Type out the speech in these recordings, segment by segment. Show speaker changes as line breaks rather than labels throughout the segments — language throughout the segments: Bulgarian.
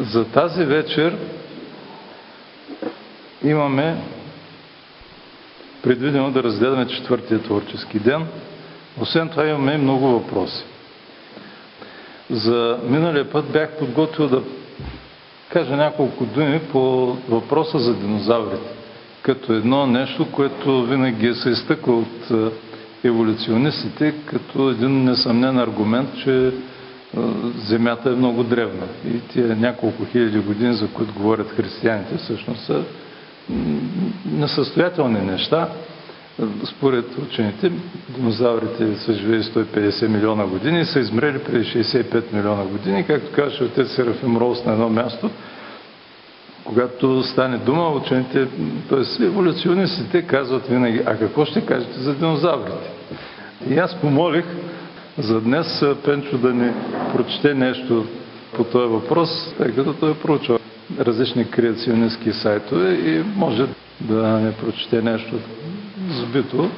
За тази вечер имаме предвидено да разгледаме четвъртия творчески ден. Освен това имаме и много въпроси. За миналия път бях подготвил да кажа няколко думи по въпроса за динозаврите, като едно нещо, което винаги се изтъква от е, еволюционистите, като един несъмнен аргумент, че е, Земята е много древна. И тия няколко хиляди години, за които говорят християните, всъщност са несъстоятелни неща. Според учените, динозаврите са живели 150 милиона години и са измрели преди 65 милиона години. Както казваше отец Серафим Роуз на едно място, когато стане дума, учените, т.е. еволюционистите казват винаги, а какво ще кажете за динозаврите? И аз помолих за днес Пенчо да ни прочете нещо по този въпрос, тъй като той е проучва различни креационистски сайтове и може да не прочете нещо сбито,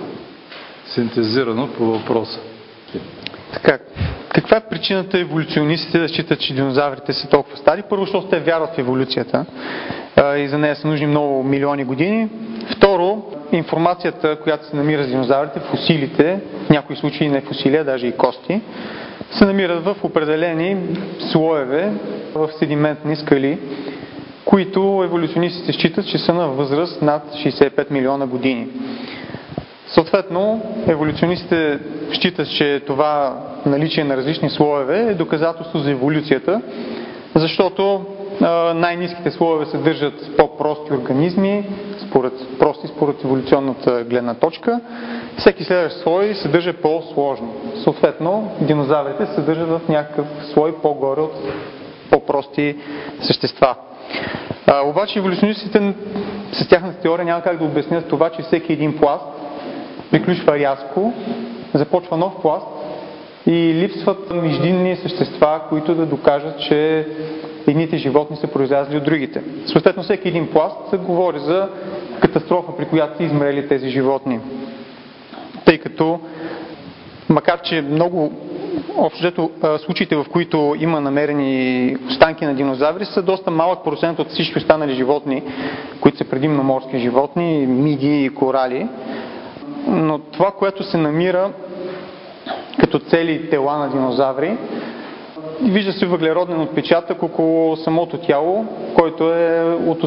синтезирано по въпроса.
Така, каква е причината еволюционистите да считат, че динозаврите са толкова стари? Първо, защото те вярват в еволюцията и за нея са нужни много милиони години. Второ, информацията, която се намира за динозаврите, фусилите, в някои случаи не фусили, а даже и кости, се намират в определени слоеве в седиментни скали, които еволюционистите считат, че са на възраст над 65 милиона години. Съответно, еволюционистите считат, че това наличие на различни слоеве е доказателство за еволюцията, защото най-низките слоеве съдържат по-прости организми, според, прости според еволюционната гледна точка. Всеки следващ слой съдържа по-сложни. Съответно, динозаврите съдържат в някакъв слой по-горе от по-прости същества. А, обаче еволюционистите с тяхната теория няма как да обяснят това, че всеки един пласт приключва рязко, започва нов пласт и липсват междинни същества, които да докажат, че едните животни са произлязли от другите. Съответно, всеки един пласт говори за катастрофа, при която са измрели тези животни. Тъй като, макар че много общо случаите, в които има намерени останки на динозаври, са доста малък процент от всички останали животни, които са предимно морски животни, миди и корали. Но това, което се намира като цели тела на динозаври, вижда се въглероден отпечатък около самото тяло, който е от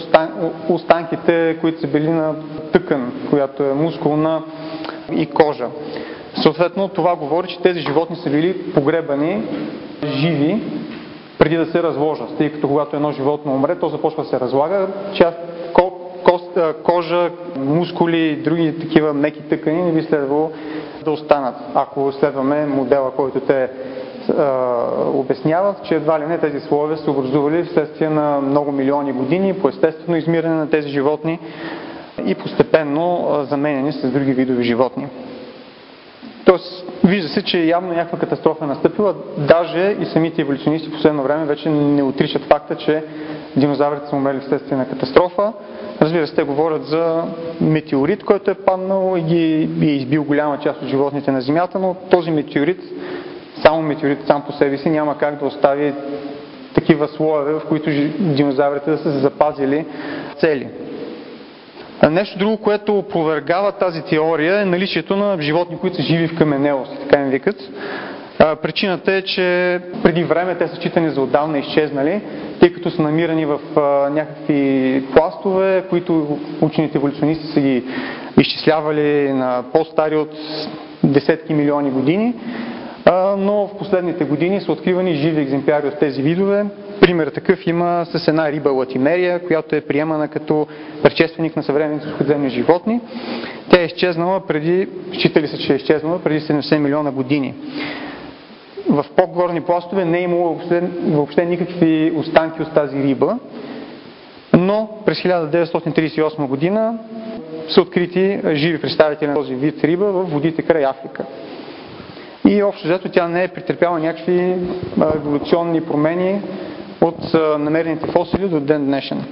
останките, които са били на тъкан, която е мускулна и кожа. Съответно, това говори, че тези животни са били погребани живи преди да се разложат, тъй като когато едно животно умре, то започва да се разлага, част, кожа, мускули и други такива меки тъкани не би следвало да останат, ако следваме модела, който те обясняват, че едва ли не тези слоеве са образували вследствие на много милиони години по естествено измиране на тези животни и постепенно заменени с други видови животни. Тоест, вижда се, че явно някаква катастрофа е настъпила. Даже и самите еволюционисти в последно време вече не отричат факта, че динозаврите са умрели вследствие на катастрофа. Разбира се, те говорят за метеорит, който е паднал и ги е избил голяма част от животните на Земята, но този метеорит, само метеорит сам по себе си няма как да остави такива слоеве, в които динозаврите да са се запазили цели. Нещо друго, което опровергава тази теория е наличието на животни, които са живи в каменелост, така им викат. Причината е, че преди време те са считани за отдавна изчезнали, тъй като са намирани в някакви пластове, които учените еволюционисти са ги изчислявали на по-стари от десетки милиони години но в последните години са откривани живи екземпляри от тези видове. Пример такъв има с една риба латимерия, която е приемана като предшественик на съвременните сухоземни животни. Тя е изчезнала преди, считали се, че е изчезнала преди 70 милиона години. В по-горни пластове не е имало въобще, въобще никакви останки от тази риба, но през 1938 година са открити живи представители на този вид риба в водите край Африка и общо взето тя не е претърпяла някакви еволюционни промени от намерените фосили до ден днешен.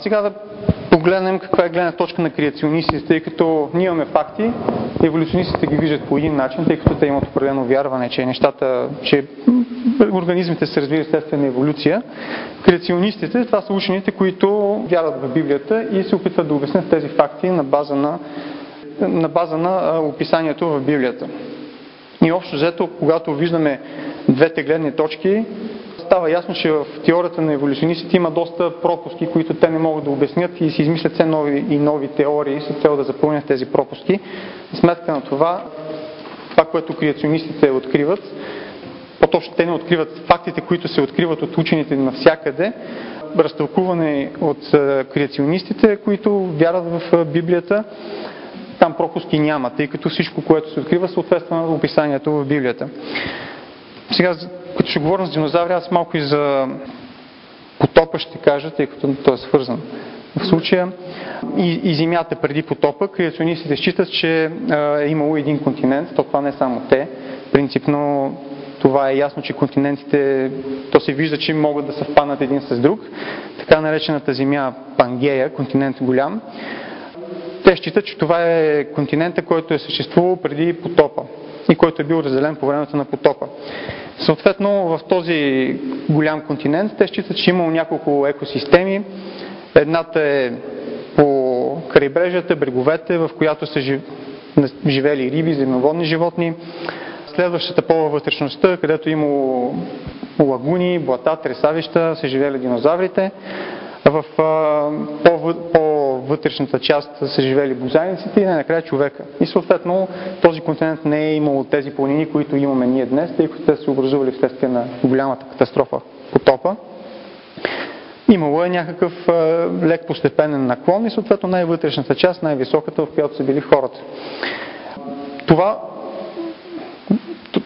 Сега да погледнем каква е гледна точка на креационистите, тъй като ние имаме факти, еволюционистите ги виждат по един начин, тъй като те имат определено вярване, че нещата, че организмите се развиват следствие на еволюция. Креационистите, това са учените, които вярват в Библията и се опитват да обяснят тези факти на база на, на, база на описанието в Библията. И общо взето, когато виждаме двете гледни точки, става ясно, че в теорията на еволюционистите има доста пропуски, които те не могат да обяснят и си измислят все нови и нови теории с цел да запълнят тези пропуски. Сметка на това, това, което креационистите откриват, по-точно те не откриват фактите, които се откриват от учените навсякъде, разтълкуване от креационистите, които вярват в Библията, там пропуски няма, тъй като всичко, което се открива, съответства на описанието в Библията. Сега, като ще говорим за динозаври, аз малко и за потопа ще кажа, тъй като той е свързан в случая. И, и Земята преди потопа, креационистите считат, че е имало един континент, то това не е само те. Принципно това е ясно, че континентите, то се вижда, че могат да съвпаднат един с друг. Така наречената Земя Пангея, континент голям, те считат, че това е континента, който е съществувал преди потопа и който е бил разделен по времето на потопа. Съответно, в този голям континент те считат, че имало няколко екосистеми. Едната е по крайбрежията, бреговете, в която са живели риби, земноводни животни. Следващата по вътрешността, където имало лагуни, блата, тресавища, са живели динозаврите. В по-вътрешната част са живели бозайниците и най-накрая човека. И съответно този континент не е имал тези планини, които имаме ние днес, тъй като те са се образували вследствие на голямата катастрофа потопа. Имало е някакъв лек постепенен наклон и съответно най-вътрешната част, най-високата, в която са били хората. Това,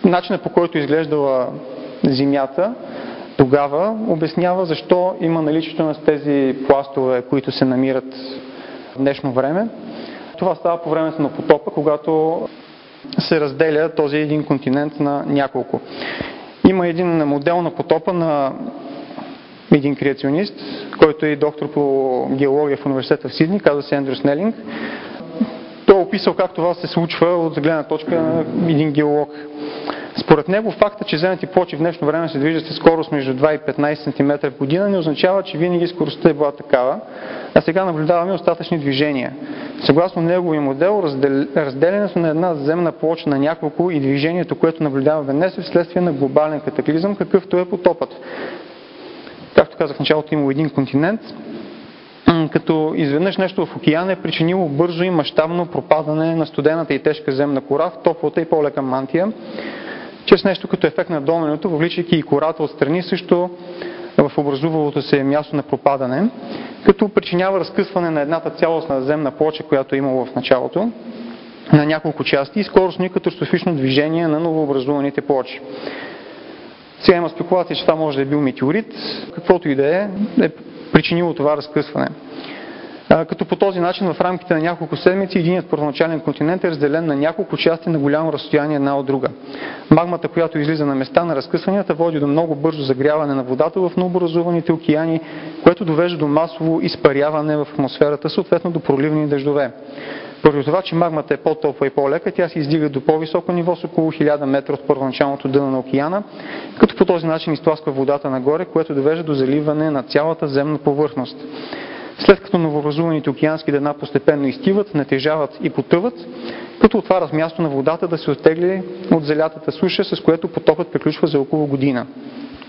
начинът по който изглеждала Земята, тогава обяснява защо има наличието на тези пластове, които се намират в днешно време. Това става по времето на потопа, когато се разделя този един континент на няколко. Има един модел на потопа на един креационист, който е доктор по геология в университета в Сидни, казва се Ендрю Снелинг. Той е описал как това се случва от гледна точка на един геолог. Според него факта, че земните плочи в днешно време се движат с скорост между 2 и 15 см в година не означава, че винаги скоростта е била такава, а сега наблюдаваме остатъчни движения. Съгласно неговия модел, разделянето на една земна плоча на няколко и движението, което наблюдаваме днес е вследствие на глобален катаклизъм, какъвто е потопът. Както казах в началото, има един континент, като изведнъж нещо в океана е причинило бързо и мащабно пропадане на студената и тежка земна кора в топлата и по-лека мантия, чрез нещо като ефект на доменото, въвличайки и кората отстрани също в образувалото се място на пропадане, като причинява разкъсване на едната цялостна земна плоча, която е имало в началото, на няколко части и скоростно и катастрофично движение на новообразуваните плочи. Сега има спекулация, че това може да е бил метеорит, каквото и да е, е причинило това разкъсване като по този начин в рамките на няколко седмици единият първоначален континент е разделен на няколко части на голямо разстояние една от друга. Магмата, която излиза на места на разкъсванията, води до много бързо загряване на водата в новообразуваните океани, което довежда до масово изпаряване в атмосферата, съответно до проливни дъждове. Поради това, че магмата е по-топла и по-лека, тя се издига до по-високо ниво с около 1000 метра от първоначалното дъно на океана, като по този начин изтласква водата нагоре, което довежда до заливане на цялата земна повърхност. След като новообразуваните океански дъна постепенно изтиват, натежават и потъват, като отварят място на водата да се оттегли от залятата суша, с което потопът приключва за около година,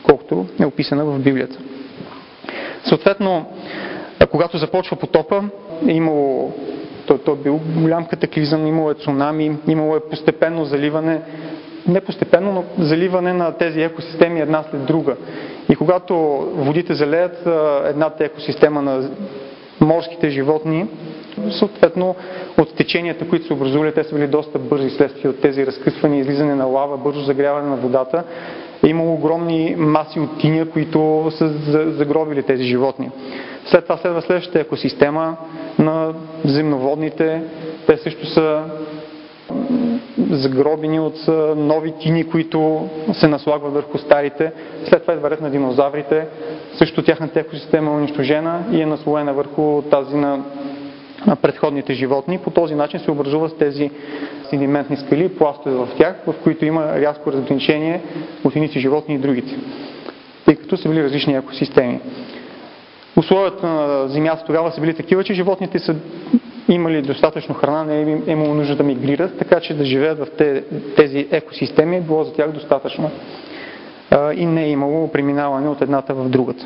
колкото е описана в Библията. Съответно, когато започва потопа, е имало той, той е бил голям катаклизъм, имало е цунами, имало е постепенно заливане, не постепенно, но заливане на тези екосистеми една след друга. И когато водите залеят едната екосистема на морските животни, съответно от теченията, които са образували, те са били доста бързи следствие от тези разкъсвания, излизане на лава, бързо загряване на водата. Е имало огромни маси от тиня, които са загробили тези животни. След това следва следващата екосистема на земноводните. Те също са загробени от нови тини, които се наслагват върху старите. След това идва ред на динозаврите. Също тяхната екосистема е унищожена и е наслоена върху тази на на предходните животни. По този начин се образуват тези седиментни скали, пластове в тях, в които има рязко разграничение от едните животни и другите, тъй като са били различни екосистеми. Условията на земята тогава са били такива, че животните са имали достатъчно храна, не е имало нужда да мигрират, така че да живеят в тези екосистеми е било за тях достатъчно и не е имало преминаване от едната в другата.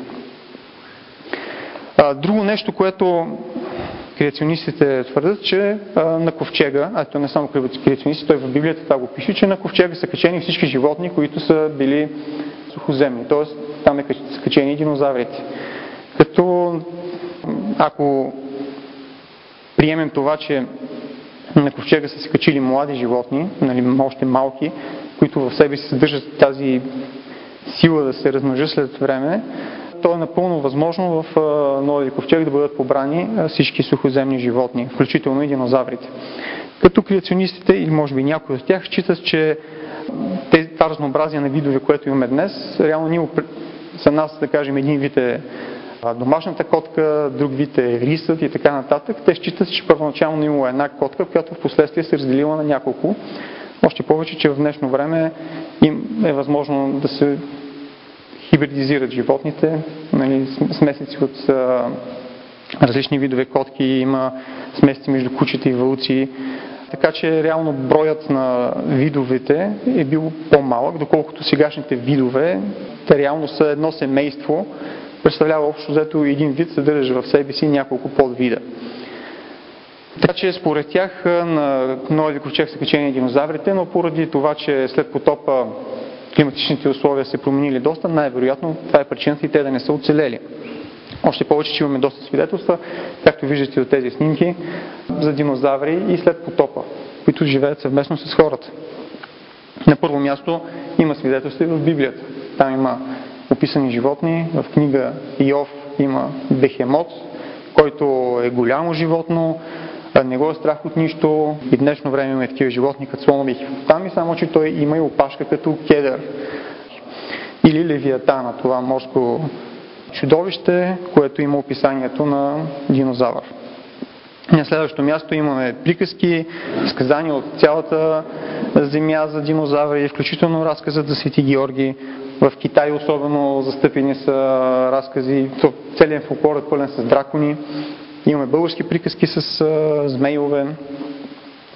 Друго нещо, което креационистите твърдят, че на ковчега, а то не само креационисти, той в Библията това го пише, че на ковчега са качени всички животни, които са били сухоземни, т.е. там е качени динозаврите. Като ако приемем това, че на ковчега са се качили млади животни, нали, още малки, които в себе си съдържат тази сила да се размножат след време, то е напълно възможно в новия ковчег да бъдат побрани всички сухоземни животни, включително и динозаврите. Като креационистите, или може би някои от тях, считат, че това разнообразие на видове, което имаме днес, реално ние за нас, да кажем, един вид е домашната котка, друг вид е рисът и така нататък. Те считат, че първоначално имало една котка, която в последствие се разделила на няколко. Още повече, че в днешно време им е възможно да се хибридизират животните, нали, смесици от а, различни видове котки, има смесици между кучета и вълци, така че реално броят на видовете е бил по-малък, доколкото сегашните видове, те реално са едно семейство, представлява общо взето един вид, съдържа в себе си няколко подвида. Така че според тях на Ноеви ковчег са качени динозаврите, но поради това, че след потопа климатичните условия се променили доста, най-вероятно това е причината и те да не са оцелели. Още повече, че имаме доста свидетелства, както виждате от тези снимки, за динозаври и след потопа, които живеят съвместно с хората. На първо място има свидетелства и в Библията. Там има описани животни. В книга Иов има Бехемот, който е голямо животно, не го е страх от нищо. И днешно време имаме такива животни, като слонови и хипотами, само че той има и опашка като кедър. Или левиатана, това морско чудовище, което има описанието на динозавър. На следващото място имаме приказки, сказания от цялата земя за динозаври, включително разказът за Свети Георги. В Китай особено застъпени са разкази, целият фолклор е пълен с дракони. Имаме български приказки с а, змейове.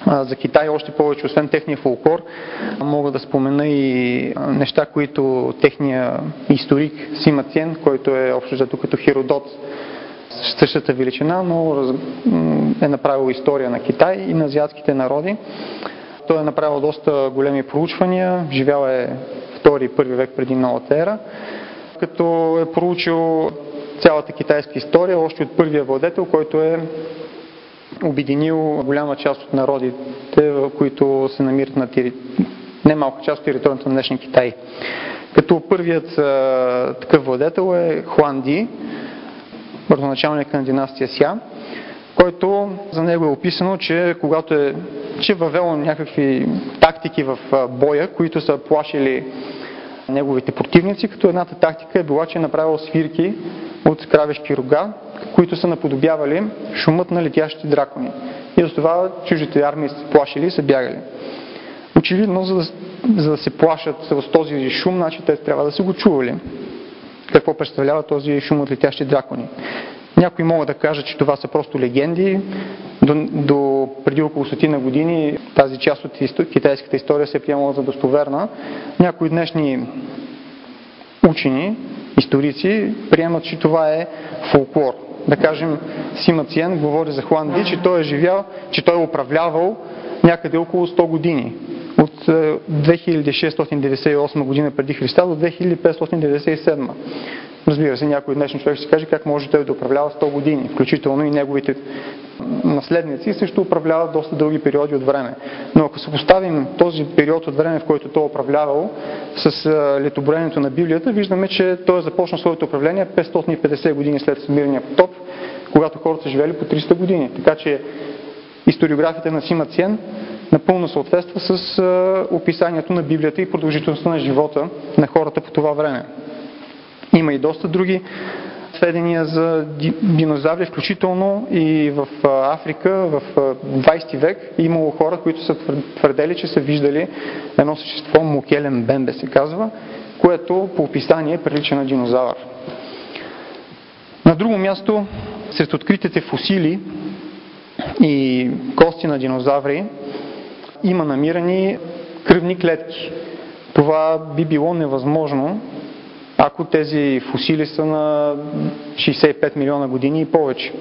А, за Китай още повече, освен техния фолклор, мога да спомена и неща, които техния историк Сима Цен, който е общо зато като Херодот, същата величина, но е направил история на Китай и на азиатските народи. Той е направил доста големи проучвания, живял е втори и първи век преди новата ера, като е проучил цялата китайска история, още от първия владетел, който е обединил голяма част от народите, които се намират на тери... не малка част от територията на днешния Китай. Като първият а, такъв владетел е Хуан Ди, първоначалник на династия Ся, който за него е описано, че когато е че въвел някакви тактики в боя, които са плашили неговите противници, като едната тактика е била, че е направил свирки от кравешки рога, които са наподобявали шумът на летящи дракони. И за това чуждите армии са плашили и са бягали. Очевидно, за да, за да се плашат с този шум, значи те трябва да са го чували. Какво представлява този шум от летящи дракони? Някои могат да кажат, че това са просто легенди. До, до преди около стотина години тази част от китайската история се е приемала за достоверна. Някои днешни учени, историци, приемат, че това е фолклор. Да кажем, Сима Циен говори за Хуан Ди, че той е живял, че той е управлявал някъде около 100 години. От 2698 е, година преди Христа до 2597. Разбира се, някой днешен човек ще каже как може той да управлява 100 години, включително и неговите наследници също управляват доста дълги периоди от време. Но ако се поставим този период от време, в който той е управлявал с летоброенето на Библията, виждаме, че той е започнал своето управление 550 години след Всемирния потоп, когато хората са живели по 300 години. Така че историографията на Сима Циен напълно съответства с описанието на Библията и продължителността на живота на хората по това време. Има и доста други сведения за динозаври, включително и в Африка в 20 век е имало хора, които са твърдели, че са виждали едно същество, Мукелен бембе се казва, което по описание прилича на динозавър. На друго място, сред откритите фусили и кости на динозаври има намирани кръвни клетки. Това би било невъзможно, ако тези фусили са на 65 милиона години и повече.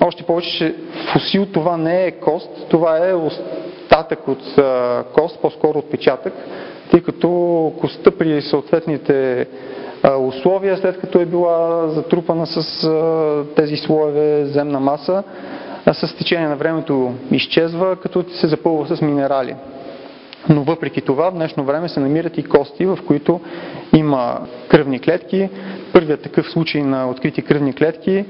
Още повече, че фусил това не е кост, това е остатък от кост, по-скоро отпечатък, тъй като костта при съответните условия, след като е била затрупана с тези слоеве земна маса, с течение на времето изчезва, като се запълва с минерали. Но въпреки това в днешно време се намират и кости, в които има кръвни клетки. Първият такъв случай на открити кръвни клетки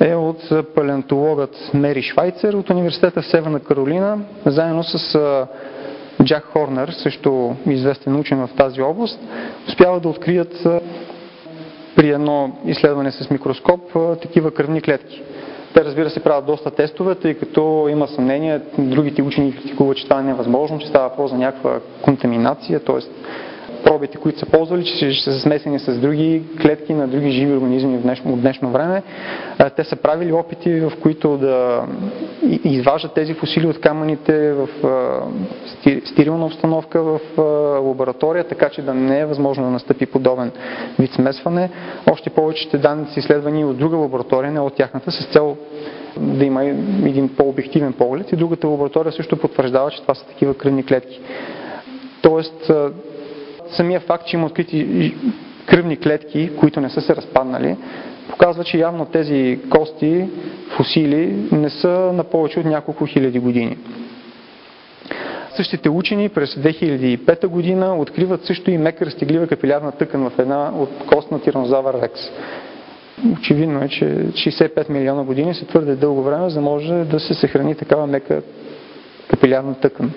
е от палеонтологът Мери Швайцер от университета в Северна Каролина, заедно с Джак Хорнер, също известен учен в тази област, успява да открият при едно изследване с микроскоп такива кръвни клетки. Те разбира се правят доста тестове, тъй като има съмнение, другите учени критикуват, че това е невъзможно, че става въпрос за някаква контаминация, т.е. пробите, които са ползвали, че са смесени с други клетки на други живи организми в днешно, в днешно време. Те са правили опити, в които да изваждат тези фусили от камъните в стерилна обстановка в лаборатория, така че да не е възможно да настъпи подобен вид смесване. Още повече ще данните са изследвани от друга лаборатория, не от тяхната, с цел да има един по-обективен поглед и другата лаборатория също потвърждава, че това са такива кръвни клетки. Тоест, самия факт, че има открити кръвни клетки, които не са се разпаднали, показва, че явно тези кости, фусили не са на повече от няколко хиляди години. Същите учени през 2005 година откриват също и мека разтеглива капилярна тъкан в една от кост на тиранозавър Рекс. Очевидно е, че 65 милиона години са твърде дълго време, за да може да се съхрани такава мека капилярна тъкан.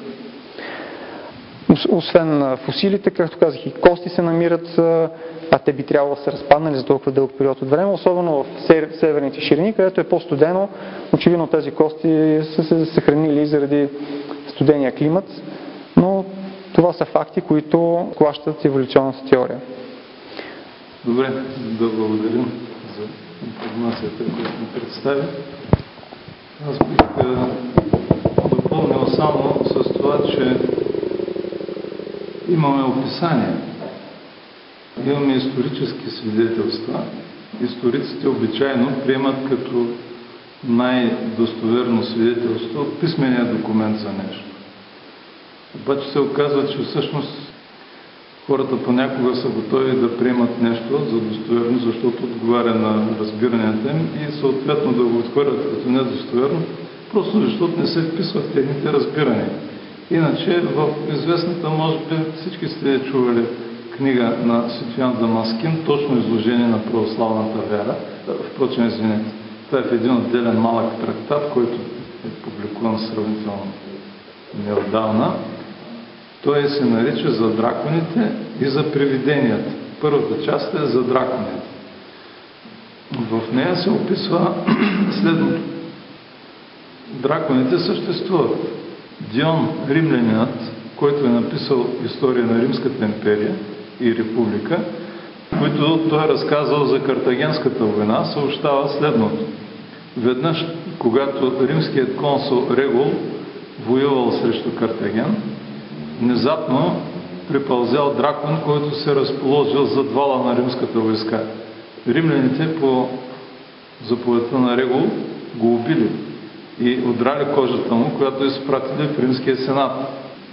Освен фусилите, както казах, и кости се намират, а те би трябвало да се разпаднали за толкова дълъг период от време, особено в северните ширини, където е по-студено. Очевидно тези кости са се съхранили заради студения климат, но това са факти, които плащат еволюционната теория.
Добре, да благодарим за информацията, която ни представи. Аз бих допълнил само с това, че имаме описание, имаме исторически свидетелства. Историците обичайно приемат като най-достоверно свидетелство писмения документ за нещо. Обаче се оказва, че всъщност хората понякога са готови да приемат нещо за достоверно, защото отговаря на разбиранията им и съответно да го отхвърлят като недостоверно, просто защото не се вписват техните разбирания. Иначе в известната, може би всички сте чували книга на Ситвян Дамаскин, точно изложение на православната вяра. Впрочем, извинете, това е в един отделен малък трактат, който е публикуван сравнително неотдавна. Той се нарича за драконите и за привиденията. Първата част е за драконите. В нея се описва следното. Драконите съществуват. Дион Римлянинът, който е написал история на Римската империя и република, които той е разказал за Картагенската война, съобщава следното. Веднъж, когато римският консул Регул воювал срещу Картаген, внезапно припълзял дракон, който се разположил зад вала на римската войска. Римляните по заповедта на Регул го убили и отдрали кожата му, която изпратили в Римския сенат.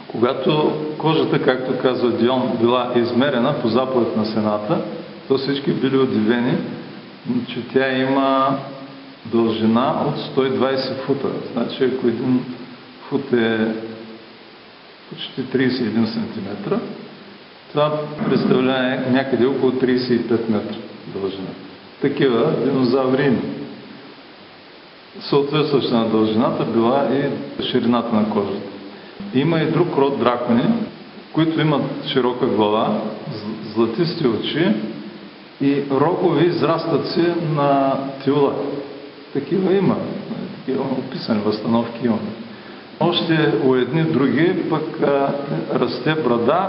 Когато кожата, както казва Дион, била измерена по заповед на сената, то всички били удивени, че тя има дължина от 120 фута. Значи, ако един фут е почти 31 см, това представлява някъде около 35 метра дължина. Такива динозаври има. Съответстваща на дължината била и ширината на кожата. Има и друг род дракони, които имат широка глава, златисти очи и рогови израстат се на тюла. Такива има. Такива описани възстановки имаме. Още у едни други пък а, расте брада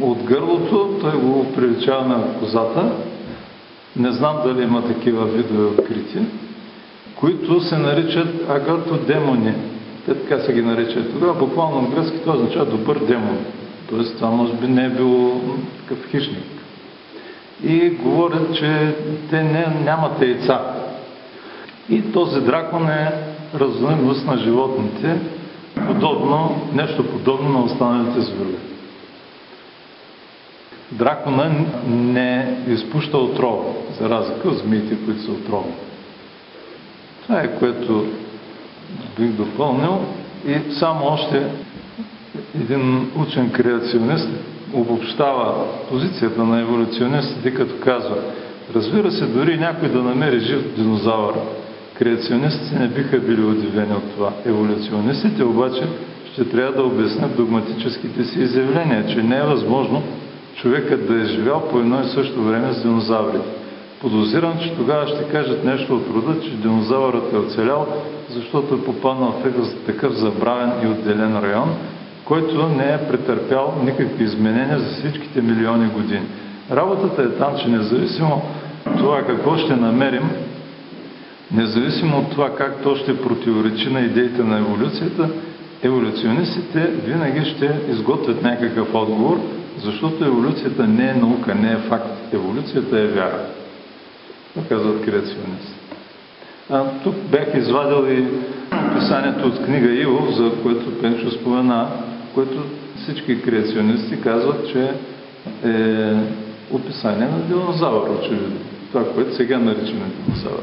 от гърлото, той го приличава на козата. Не знам дали има такива видове открити, които се наричат агатодемони. Те така се ги наричат. Тогава буквално на гръцки това означава добър демон. Тоест това може би не е бил такъв хищник. И говорят, че те не, нямат яйца. И този дракон е разновидност на животните, подобно, нещо подобно на останалите зверове. Дракона не изпуща отрова, за разлика от змиите, които са отровни. Това е което бих допълнил и само още един учен креационист обобщава позицията на еволюционистите, като казва Разбира се, дори някой да намери жив динозавър, креационистите не биха били удивени от това. Еволюционистите обаче ще трябва да обяснят догматическите си изявления, че не е възможно човекът да е живял по едно и също време с динозаврите. Подозирам, че тогава ще кажат нещо от рода, че динозавърът е оцелял, защото е попаднал в такъв забравен и отделен район, който не е претърпял никакви изменения за всичките милиони години. Работата е там, че независимо от това какво ще намерим, независимо от това как то ще противоречи на идеите на еволюцията, еволюционистите винаги ще изготвят някакъв отговор, защото еволюцията не е наука, не е факт. Еволюцията е вяра. Това казват креационисти. А, тук бях извадил и описанието от книга Ио, за което Пенчо спомена, което всички креационисти казват, че е описание на динозавър, очевидно. Това, което сега наричаме динозавър.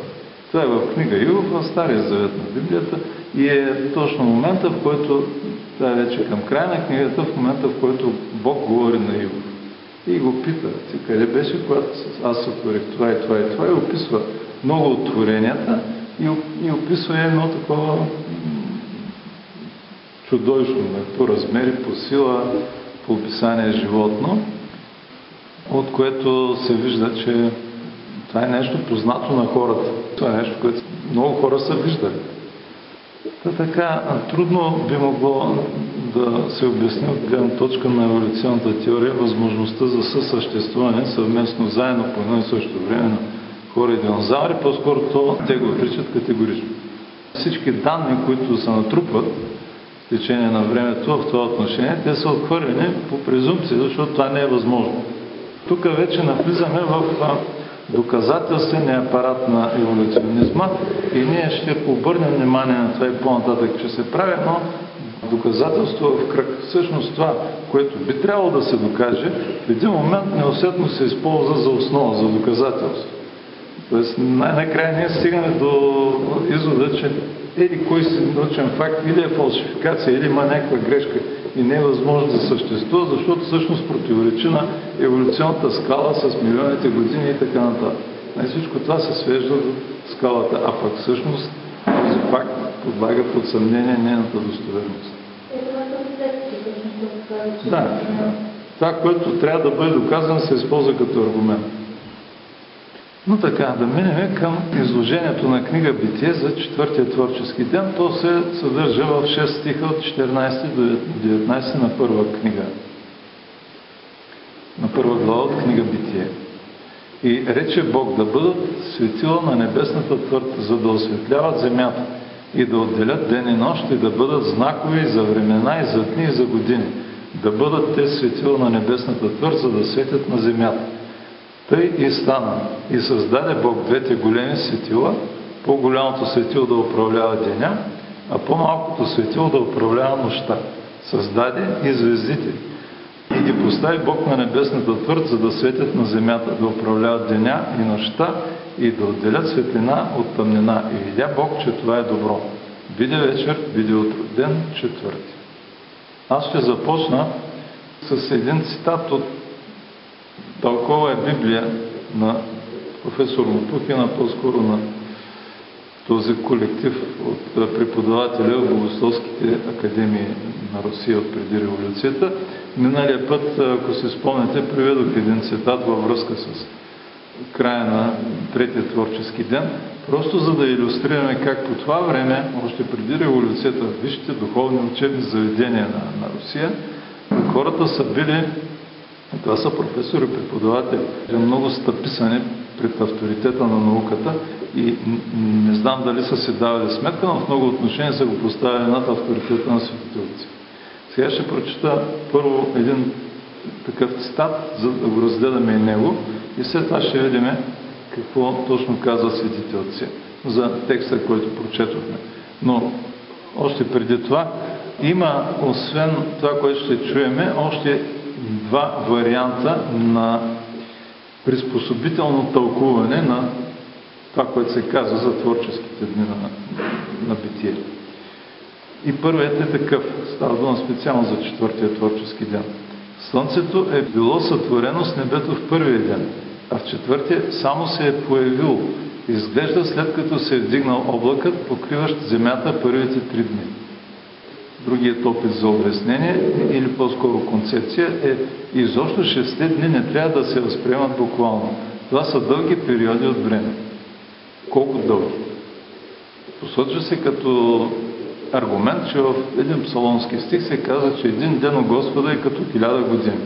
Това е в книга Иов, в Стария завет на Библията и е точно момента, в който, това е вече към края на книгата, в момента, в който Бог говори на Иов. И го пита, ти къде беше, когато аз сътворих това и това и това и описва много от творенията и, описва едно такова чудовищно по размери, по сила, по описание животно, от което се вижда, че това е нещо познато на хората. Това е нещо, което много хора са виждали. Та така, трудно би могло да се обясни от гледна точка на еволюционната теория възможността за съсъществуване съвместно заедно по едно и също време на хора и динозаври, по-скоро то те го отричат категорично. Всички данни, които се натрупват в течение на времето в това отношение, те са отхвърлени по презумпция, защото това не е възможно. Тук вече навлизаме в доказателствения апарат на еволюционизма и ние ще обърнем внимание на това и по-нататък, че се прави едно доказателство в кръг. Всъщност това, което би трябвало да се докаже, в един момент неусетно се използва за основа, за доказателство. Тоест най-накрая ние стигаме до извода, че еди кой си научен факт или е фалшификация, или има някаква грешка и не е да съществува, защото всъщност противоречи на еволюционната скала с милионите години и така нататък. И всичко това се свежда до скалата, а пък всъщност този факт подлага под съмнение нейната достоверност. Да, това, което трябва да бъде доказано, се използва като аргумент. Но така, да минем към изложението на книга Битие за четвъртия творчески ден. То се съдържа в 6 стиха от 14 до 19 на първа книга. На първа глава от книга Битие. И рече Бог да бъдат светила на небесната твърд, за да осветляват земята и да отделят ден и нощ и да бъдат знакови за времена и за дни и за години. Да бъдат те светила на небесната твърд, за да светят на земята тъй и стана. И създаде Бог двете големи светила, по-голямото светило да управлява деня, а по-малкото светило да управлява нощта. Създаде и звездите. И ги постави Бог на небесната твърд, за да светят на земята, да управляват деня и нощта и да отделят светлина от тъмнина. И видя Бог, че това е добро. Биде вечер, биде утро, ден четвърти. Аз ще започна с един цитат от тълкова е Библия на професор Лопухина, по-скоро на този колектив от преподаватели в богословските академии на Русия от преди революцията. Миналия път, ако си спомняте, приведох един цитат във връзка с края на третия творчески ден, просто за да иллюстрираме как по това време, още преди революцията, висшите духовни учебни заведения на, на Русия, хората са били, това са професори, преподаватели, много стъписани пред авторитета на науката и не знам дали са си давали сметка, но в много отношения са го поставили над авторитета на светителци. Сега ще прочита първо един такъв цитат, за да го разгледаме и него и след това ще видим какво точно казва светителци за текста, който прочетохме. Но още преди това има, освен това, което ще чуеме, още два варианта на приспособително тълкуване на това, което се казва за творческите дни на, на битие. И първият е такъв. Става дума специално за четвъртия творчески ден. Слънцето е било сътворено с небето в първия ден, а в четвъртия само се е появило. Изглежда след като се е вдигнал облакът, покриващ земята първите три дни. Другият опит за обяснение или по-скоро концепция е изобщо шесте дни не трябва да се възприемат буквално. Това са дълги периоди от време. Колко дълги? Посочва се като аргумент, че в един псалонски стих се казва, че един ден от Господа е като хиляда години.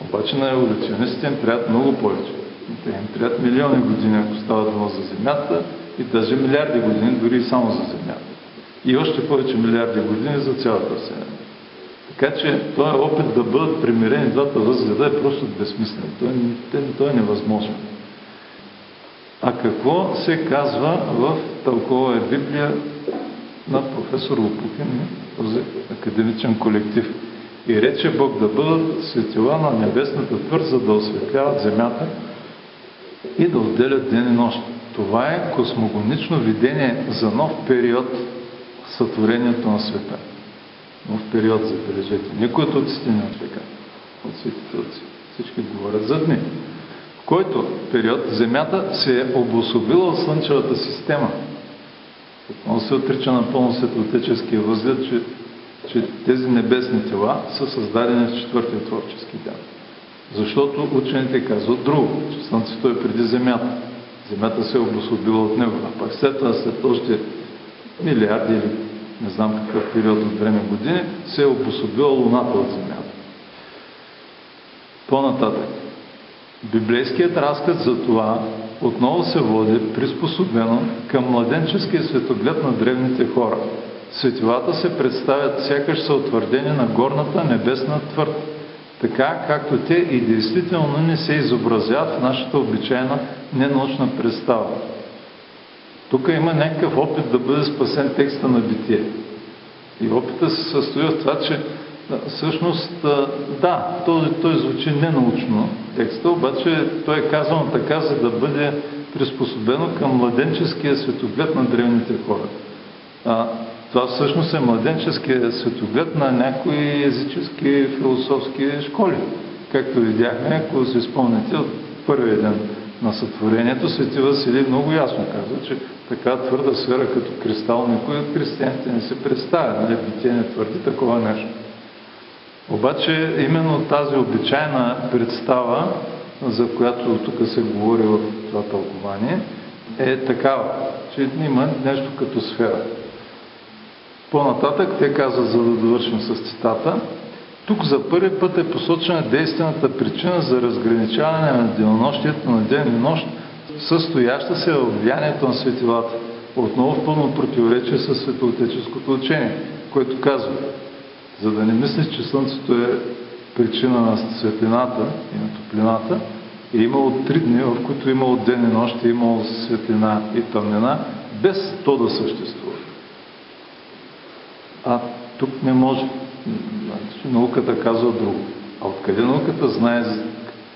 Обаче на еволюционистите им трябват много повече. Те им трябват милиони години, ако става дума за Земята, и даже милиарди години, дори и само за Земята. И още повече милиарди години за цялата Вселена. Така че този опит да бъдат примирени двата възгледа е просто безсмислен. Той, той е невъзможен. А какво се казва в тълкова Библия на професор Лопухин, този академичен колектив? И рече Бог да бъдат светила на небесната твърд, за да осветляват земята и да отделят ден и нощ. Това е космогонично видение за нов период сътворението на света. Нов период, забележете. Никой от отците не е така. От светите отци. Всички говорят за дни който период Земята се е обособила от Слънчевата система. Он се отрича напълно светлотеческия възглед, че, че тези небесни тела са създадени в четвъртия творчески ден. Защото учените казват друго, че Слънцето е преди Земята. Земята се е обособила от него. А пак след това, след още милиарди или не знам какъв период от време години, се е обособила Луната от Земята. По-нататък. Библейският разказ за това отново се води приспособено към младенческия светоглед на древните хора. Светилата се представят сякаш са утвърдени на горната небесна твърд, така както те и действително не се изобразяват в нашата обичайна ненаучна представа. Тук има някакъв опит да бъде спасен текста на битие. И опита се състои в това, че Всъщност, да, той, той звучи ненаучно текста, обаче той е казан така, за да бъде приспособено към младенческия светоглед на древните хора. А, това всъщност е младенческия светоглед на някои езически философски школи. Както видяхме, ако се спомняте от първия ден на сътворението, Свети Василий много ясно казва, че така твърда сфера като кристал никой от християните не се представя. Нали? Битие не твърди такова нещо. Обаче именно тази обичайна представа, за която тук се говори в това тълкование, е такава, че има нещо като сфера. По-нататък те казват, за да довършим с цитата, тук за първи път е посочена действената причина за разграничаване на денонощието на ден и нощ, състояща се в влиянието на светилата. Отново в пълно противоречие с светоотеческото учение, което казва, за да не мислиш, че Слънцето е причина на светлината и на топлината, е имало три дни, в които е имало ден и нощ, е имало светлина и тъмнина, без то да съществува. А тук не може. Значи, науката казва друго. А откъде науката знае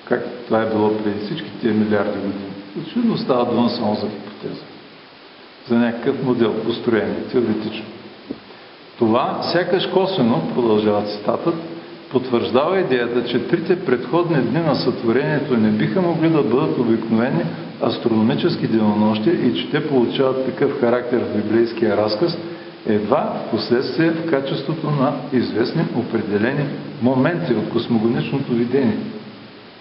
как това е било преди всички тия милиарди години? Очевидно става дума само за хипотеза. За някакъв модел, построение, теоретично. Това, сякаш косвено, продължава цитатът, потвърждава идеята, че трите предходни дни на сътворението не биха могли да бъдат обикновени астрономически денонощия и че те получават такъв характер в библейския разказ едва в последствие в качеството на известни определени моменти от космогоничното видение.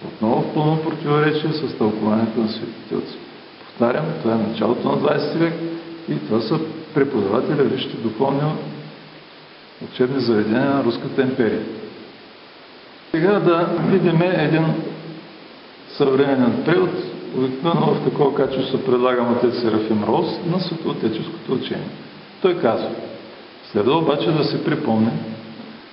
Отново в пълно противоречие с тълкованието на светите отци. Повтарям, това е началото на 20 век и това са преподавателя вижте духовни учебни заведения на Руската империя. Сега да видим един съвременен превод, обикновено в такова качество предлагам отец Серафим Рос на светоотеческото учение. Той казва, следва обаче да се припомни,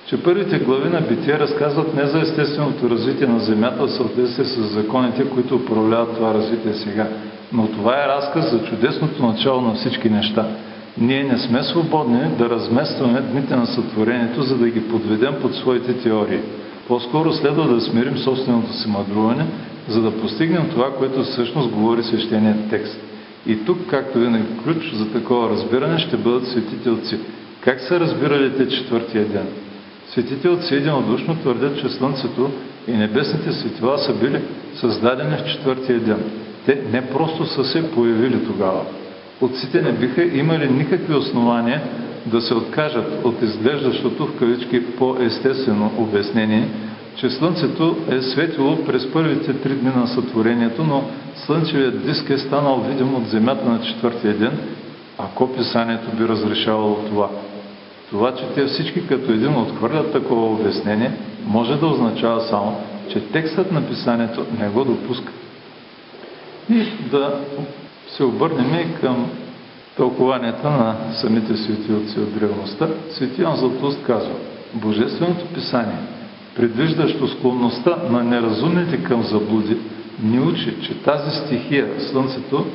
че първите глави на Битие разказват не за естественото развитие на Земята в съответствие с законите, които управляват това развитие сега, но това е разказ за чудесното начало на всички неща. Ние не сме свободни да разместваме дните на сътворението, за да ги подведем под своите теории. По-скоро следва да смирим собственото си мъдруване, за да постигнем това, което всъщност говори свещеният текст. И тук, както винаги, ключ за такова разбиране ще бъдат светите отци. Как са разбирали те четвъртия ден? Светите отци единодушно твърдят, че Слънцето и небесните светила са били създадени в четвъртия ден. Те не просто са се появили тогава. Отците не биха имали никакви основания да се откажат от изглеждащото в кавички по-естествено обяснение, че Слънцето е светило през първите три дни на сътворението, но Слънчевият диск е станал видим от Земята на четвъртия ден, ако писанието би разрешавало това. Това, че те всички като един отхвърлят такова обяснение, може да означава само, че текстът на писанието не го допуска. И да се обърнем и към тълкованията на самите свети отци от древността. Свети Йон Златоуст казва, Божественото писание, предвиждащо склонността на неразумните към заблуди, ни учи, че тази стихия, Слънцето,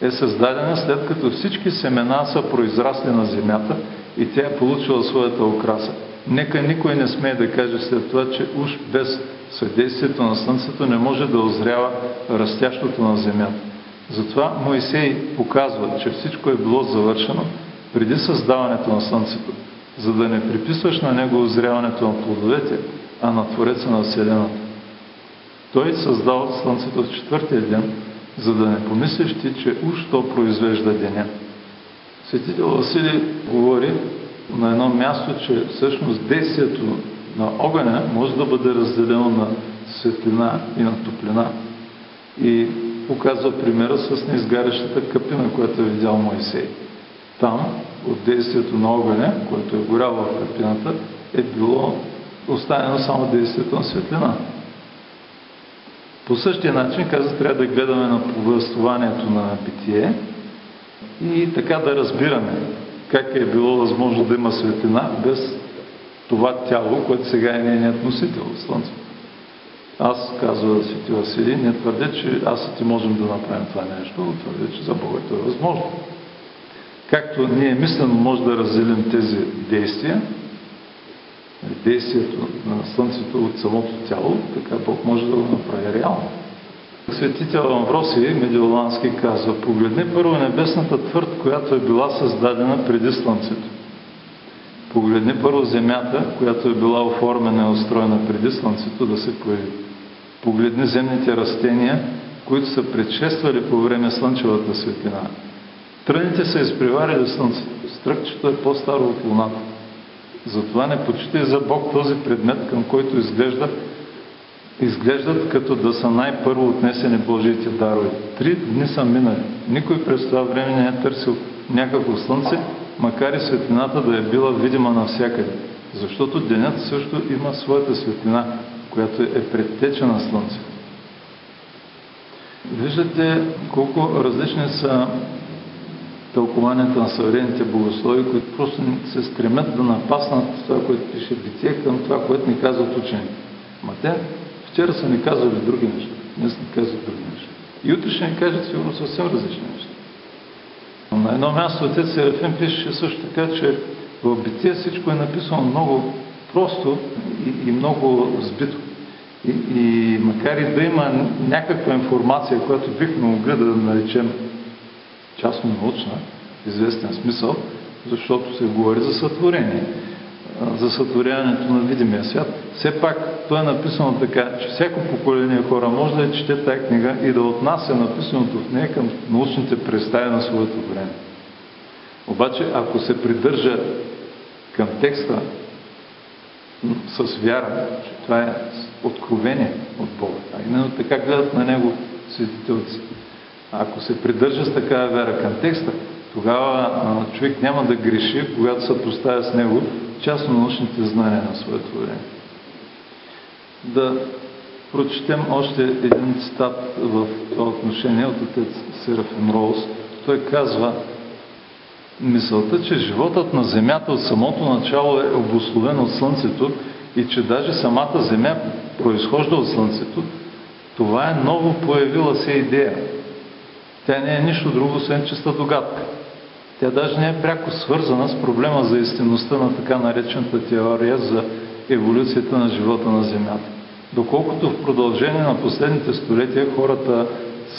е създадена след като всички семена са произрасли на земята и тя е получила своята окраса. Нека никой не смее да каже след това, че уж без съдействието на Слънцето не може да озрява растящото на земята. Затова Моисей показва, че всичко е било завършено преди създаването на Слънцето, за да не приписваш на него озряването на плодовете, а на Твореца на Вселената. Той създал Слънцето в четвъртия ден, за да не помислиш ти, че уж то произвежда деня. Светител Василий говори на едно място, че всъщност действието на огъня може да бъде разделено на светлина и на топлина. И показва примера с неизгарящата капина, която е видял Моисей. Там, от действието на огъня, което е горяло в капината, е било оставено само действието на светлина. По същия начин, каза, трябва да гледаме на повествованието на битие и така да разбираме как е било възможно да има светлина без това тяло, което сега е нейният носител, Слънцето. Аз, казва Свети Василий, не твърдя, че аз и ти можем да направим това нещо, но твърдя, че за Бога е възможно. Както ние мислено може да разделим тези действия, действието на Слънцето от самото тяло, така Бог може да го направи реално. Светител Амвросий Медиолански казва, погледни първо небесната твърд, която е била създадена преди Слънцето. Погледни първо земята, която е била оформена и устроена преди Слънцето да се появи. Погледни земните растения, които са предшествали по време слънчевата светлина. Тръните са изпреварили Слънцето. Стръкчето е по-старо от Луната. Затова не почитай за Бог този предмет, към който изглежда, изглеждат като да са най-първо отнесени Божиите дарове. Три дни са минали. Никой през това време не е търсил някакво слънце, макар и светлината да е била видима навсякъде. Защото денят също има своята светлина, която е предтеча на Слънцето. Виждате колко различни са тълкованията на съвременните богослови, които просто се стремят да напаснат това, което пише битие към това, което ни казват учени. Ма те вчера са ни казвали други неща, днес ни казват други неща. И утре ще ни кажат сигурно съвсем различни неща. На едно място отец Серафим пише също така, че в битие всичко е написано много просто и, и много сбито. И, и макар и да има някаква информация, която бихме могли да наречем частно научна, известен смисъл, защото се говори за сътворение. За сътворяването на видимия свят. Все пак, то е написано така, че всяко поколение хора може да чете тази книга и да отнася написаното в нея към научните представи на своето време. Обаче, ако се придържа към текста с вяра, че това е откровение от Бога, а именно така гледат на него светителци. Ако се придържа с такава вяра към текста, тогава човек няма да греши, когато се поставя с него частно научните знания на своето време. Да прочетем още един цитат в това отношение от отец Серафим Роуз. Той казва мисълта, че животът на Земята от самото начало е обословен от Слънцето и че даже самата Земя произхожда от Слънцето, това е ново появила се идея. Тя не е нищо друго, освен чиста догадка. Тя даже не е пряко свързана с проблема за истинността на така наречената теория за еволюцията на живота на Земята. Доколкото в продължение на последните столетия хората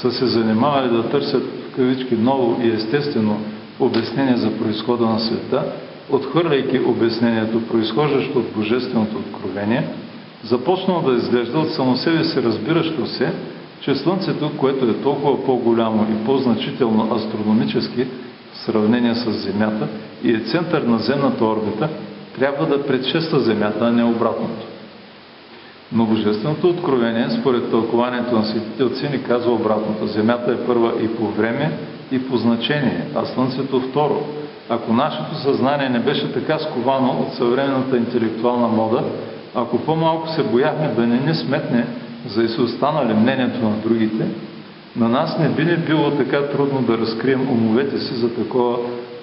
са се занимавали да търсят в кавички ново и естествено обяснение за происхода на света, отхвърляйки обяснението, произхождащо от Божественото откровение, започнало да изглежда от само себе си разбиращо се, че Слънцето, което е толкова по-голямо и по-значително астрономически сравнение с Земята и е център на земната орбита, трябва да предшества Земята, а не обратното. Но Божественото откровение, според тълкованието на светите отци, ни казва обратното. Земята е първа и по време, и по значение, а Слънцето второ. Ако нашето съзнание не беше така сковано от съвременната интелектуална мода, ако по-малко се бояхме да не ни сметне за изостанали мнението на другите, на нас не би ли било така трудно да разкрием умовете си за такова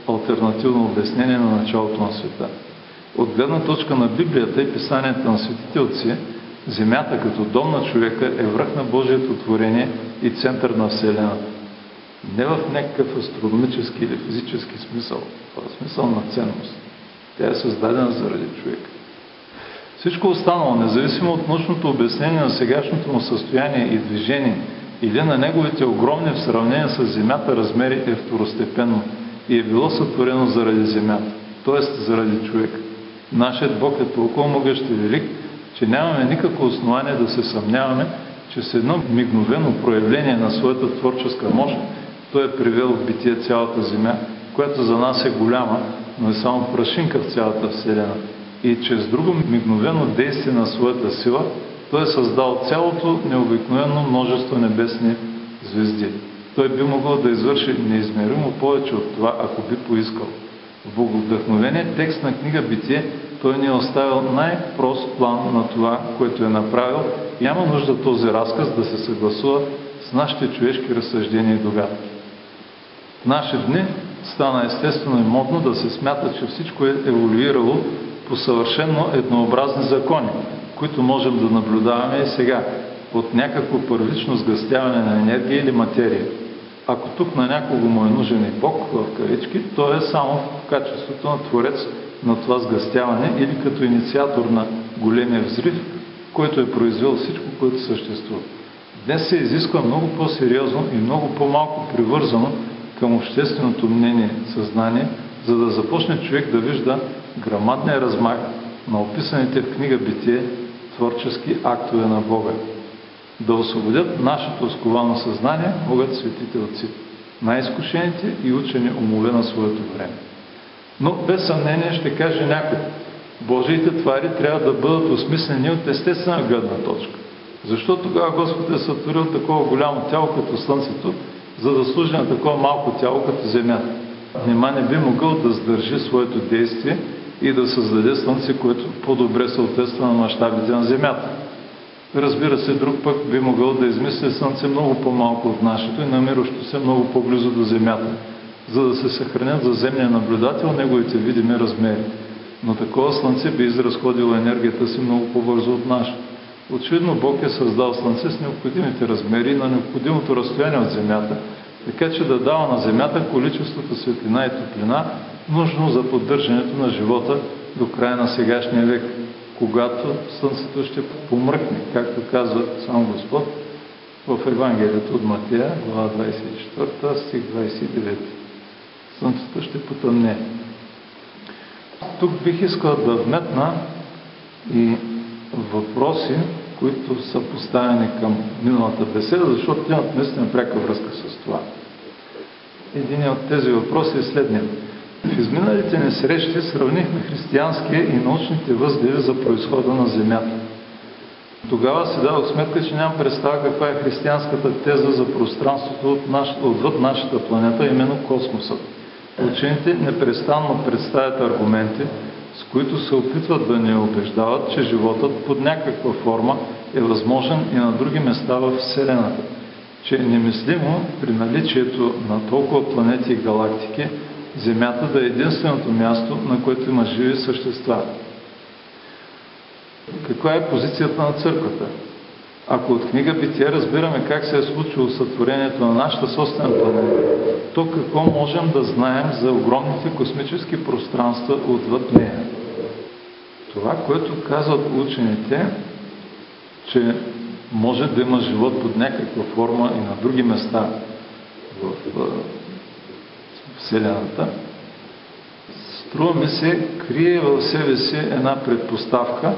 альтернативно обяснение на началото на света. От гледна точка на Библията и писанията на светите отци, Земята като дом на човека е връх на Божието творение и център на Вселената. Не в някакъв астрономически или физически смисъл, а в смисъл на ценност. Тя е създадена заради човека. Всичко останало, независимо от научното обяснение на сегашното му състояние и движение или на неговите огромни в сравнение с Земята размери е второстепенно и е било сътворено заради Земята, т.е. заради човека. Нашият Бог е толкова могъщ и велик, че нямаме никакво основание да се съмняваме, че с едно мигновено проявление на своята творческа мощ той е привел в битие цялата земя, която за нас е голяма, но е само прашинка в цялата Вселена. И чрез друго мигновено действие на своята сила, той е създал цялото необикновено множество небесни звезди. Той би могъл да извърши неизмеримо повече от това, ако би поискал. В богодвдъхновение текст на книга Битие той ни е оставил най-прост план на това, което е направил. Няма нужда този разказ да се съгласува с нашите човешки разсъждения и догадки. В наши дни стана естествено и модно да се смята, че всичко е еволюирало по съвършенно еднообразни закони, които можем да наблюдаваме и сега, от някакво първично сгъстяване на енергия или материя. Ако тук на някого му е нужен и Бог, в кавички, то е само в качеството на творец на това сгъстяване или като инициатор на големия взрив, който е произвел всичко, което съществува. Днес се изисква много по-сериозно и много по-малко привързано към общественото мнение, съзнание, за да започне човек да вижда грамадния размах на описаните в книга Битие творчески актове на Бога. Да освободят нашето сковано съзнание могат светите отци, най-изкушените и учени умове на своето време. Но без съмнение ще каже някой, Божиите твари трябва да бъдат осмислени от естествена гледна точка. Защо тогава Господ е сътворил такова голямо тяло като Слънцето, за да служи на такова малко тяло като Земята? Нима не би могъл да сдържи своето действие и да създаде Слънце, което по-добре съответства на мащабите на Земята. Разбира се, друг пък би могъл да измисли Слънце много по-малко от нашето и намиращо се много по-близо до Земята, за да се съхранят за земния наблюдател неговите видими размери. Но такова Слънце би изразходило енергията си много по-бързо от нашето. Очевидно Бог е създал Слънце с необходимите размери на необходимото разстояние от Земята, така че да дава на Земята количеството светлина и топлина, нужно за поддържането на живота до края на сегашния век, когато Слънцето ще помръкне, както казва сам Господ в Евангелието от Матея, глава 24, стих 29. Слънцето ще потъмне. Тук бих искал да вметна и въпроси, които са поставени към миналата беседа, защото имат наистина пряка връзка с това. Един от тези въпроси е следния. В изминалите ни срещи сравнихме християнския и научните възгледи за происхода на Земята. Тогава си дадох сметка, че нямам представа каква е християнската теза за пространството от наш, отвъд нашата планета, именно космосът. Учените непрестанно представят аргументи, с които се опитват да ни убеждават, че животът под някаква форма е възможен и на други места в Вселената, че е немислимо при наличието на толкова планети и галактики Земята да е единственото място, на което има живи същества. Каква е позицията на църквата? Ако от книга Битие разбираме как се е случило сътворението на нашата собствена планета, то какво можем да знаем за огромните космически пространства отвъд нея? Това, което казват учените, че може да има живот под някаква форма и на други места в Вселената, струва ми се, крие в себе си една предпоставка,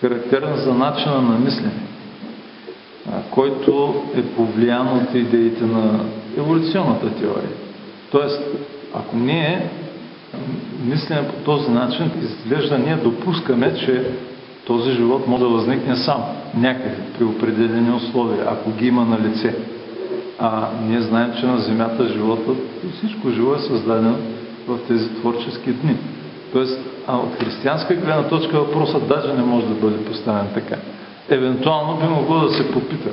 характерна за начина на мислене, който е повлиян от идеите на еволюционната теория. Тоест, ако ние мислим по този начин, изглежда ние допускаме, че този живот може да възникне сам, някъде, при определени условия, ако ги има на лице. А ние знаем, че на Земята животът, всичко живо е създадено в тези творчески дни. Тоест, а от християнска гледна точка въпросът даже не може да бъде поставен така. Евентуално би могло да се попита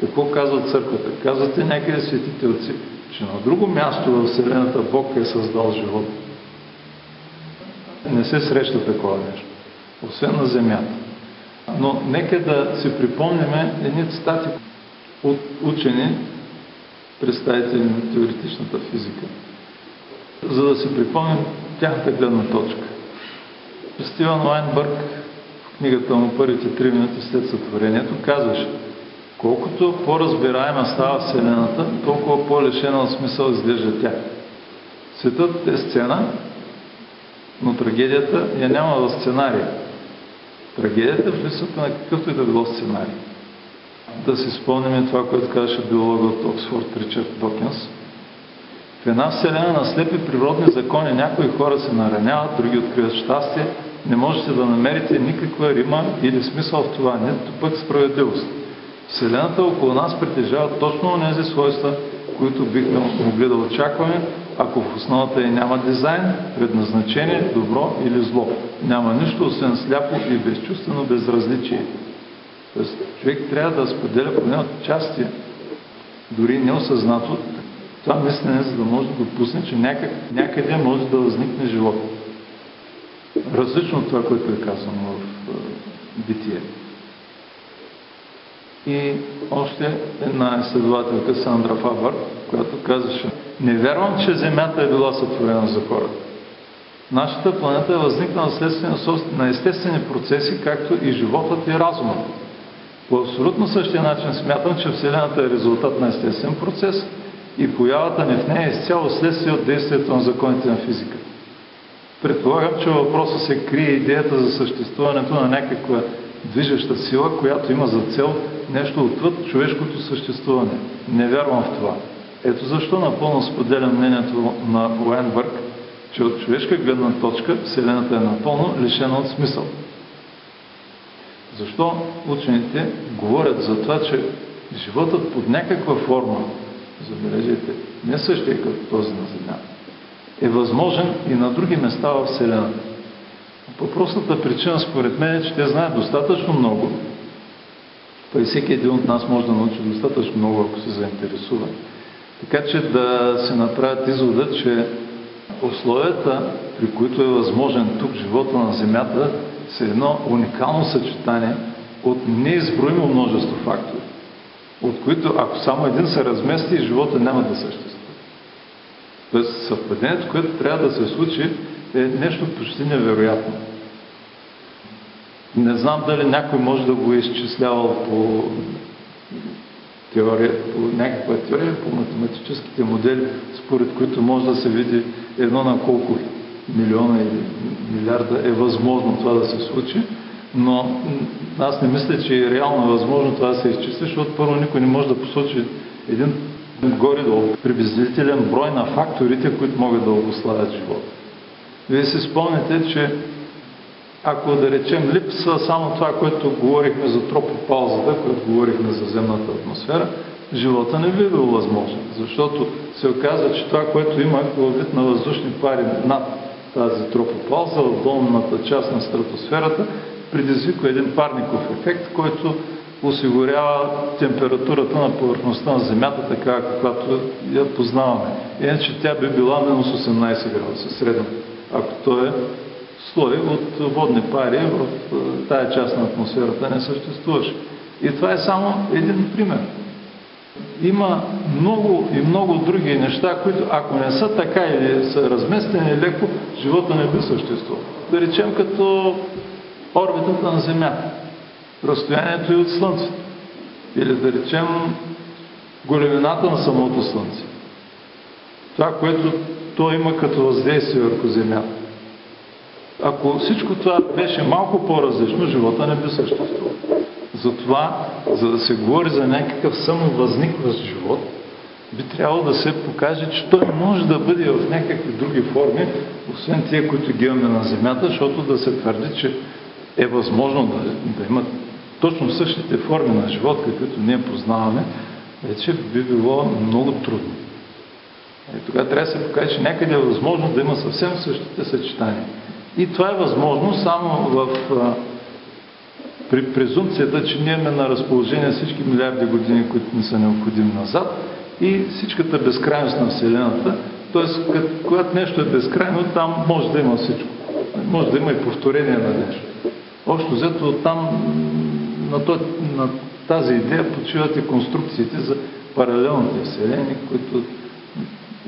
какво казва църквата. Казвате някъде светите отци, че на друго място в Вселената Бог е създал живот. Не се среща такова нещо, освен на земята. Но нека да си припомним едни цитати от учени, представители на теоретичната физика, за да си припомним тяхната гледна точка. Стивен Лайнбърг книгата му Първите три минути след сътворението казваше Колкото по-разбираема става Вселената, толкова по-лишена от смисъл изглежда тя. Светът е сцена, но трагедията я няма в сценария. Трагедията е в липсата на какъвто и да било сценарий. Да си спомним това, което казваше биолога от Оксфорд Ричард Докинс. В една вселена на слепи природни закони някои хора се нараняват, други откриват щастие. Не можете да намерите никаква рима или смисъл в това, нито пък справедливост. Вселената около нас притежава точно тези свойства, които бихме могли да очакваме, ако в основата е няма дизайн, предназначение, добро или зло. Няма нищо, освен сляпо и безчувствено безразличие. Тоест, човек трябва да споделя поне от части, дори неосъзнато, това мислене, за да може да допусне, че някъде може да възникне живот. Различно от това, което е казано в битие. И още една изследователка, Сандра Фабър, която казваше, не вярвам, че Земята е била сътворена за хората. Нашата планета е възникнала следствие на естествени процеси, както и животът и разумът. По абсолютно същия начин смятам, че Вселената е резултат на естествен процес и появата ни в нея е изцяло следствие от действието на законите на физика. Предполагам, че въпроса се крие идеята за съществуването на някаква движеща сила, която има за цел нещо отвъд човешкото съществуване. Не вярвам в това. Ето защо напълно споделям мнението на Уайнбърг, че от човешка гледна точка Вселената е напълно лишена от смисъл. Защо учените говорят за това, че животът под някаква форма, забележете, не същия като този на Земята, е възможен и на други места в Вселената. По простата причина, според мен, е, че те знаят достатъчно много, па и всеки един от нас може да научи достатъчно много, ако се заинтересува. Така че да се направят извода, че условията, при които е възможен тук живота на Земята, са едно уникално съчетание от неизброимо множество фактори, от които ако само един се размести, живота няма да съществува. Тоест съвпадението, което трябва да се случи, е нещо почти невероятно. Не знам дали някой може да го е изчислявал по теория, по някаква теория, по математическите модели, според които може да се види едно на колко милиона или милиарда е възможно това да се случи, но аз не мисля, че е реално възможно това да се изчисли, защото първо никой не може да посочи един горе-долу приблизителен брой на факторите, които могат да обославят живота. Вие си спомняте, че ако да речем липса само това, което говорихме за тропопаузата, което говорихме за земната атмосфера, живота не би бил възможен. Защото се оказва, че това, което има във вид на въздушни пари над тази тропопауза, в долната част на стратосферата, предизвиква един парников ефект, който осигурява температурата на повърхността на Земята, така каквато я познаваме. Иначе тя би била минус 18 градуса средно, ако то е слой от водни пари в тая част на атмосферата не съществуваше. И това е само един пример. Има много и много други неща, които ако не са така или са разместени леко, живота не би съществувал. Да речем като орбитата на Земята, разстоянието и от Слънцето. Или да речем големината на самото Слънце. Това, което то има като въздействие върху Земята. Ако всичко това беше малко по-различно, живота не би съществувал. Затова, за да се говори за някакъв самовъзникващ живот, би трябвало да се покаже, че той може да бъде в някакви други форми, освен тия, които ги имаме на Земята, защото да се твърди, че е възможно да, да имат точно същите форми на живот, каквито ние познаваме, вече би било много трудно. И тогава трябва да се покаже, че някъде е възможно да има съвсем същите съчетания. И това е възможно само в, при презумцията, че ние имаме на разположение всички милиарди години, които ни са необходими назад и всичката безкрайност на Вселената. Т.е. когато нещо е безкрайно, там може да има всичко. Може да има и повторение на нещо. Общо взето там на, то, на тази идея почиват и конструкциите за паралелните вселени, които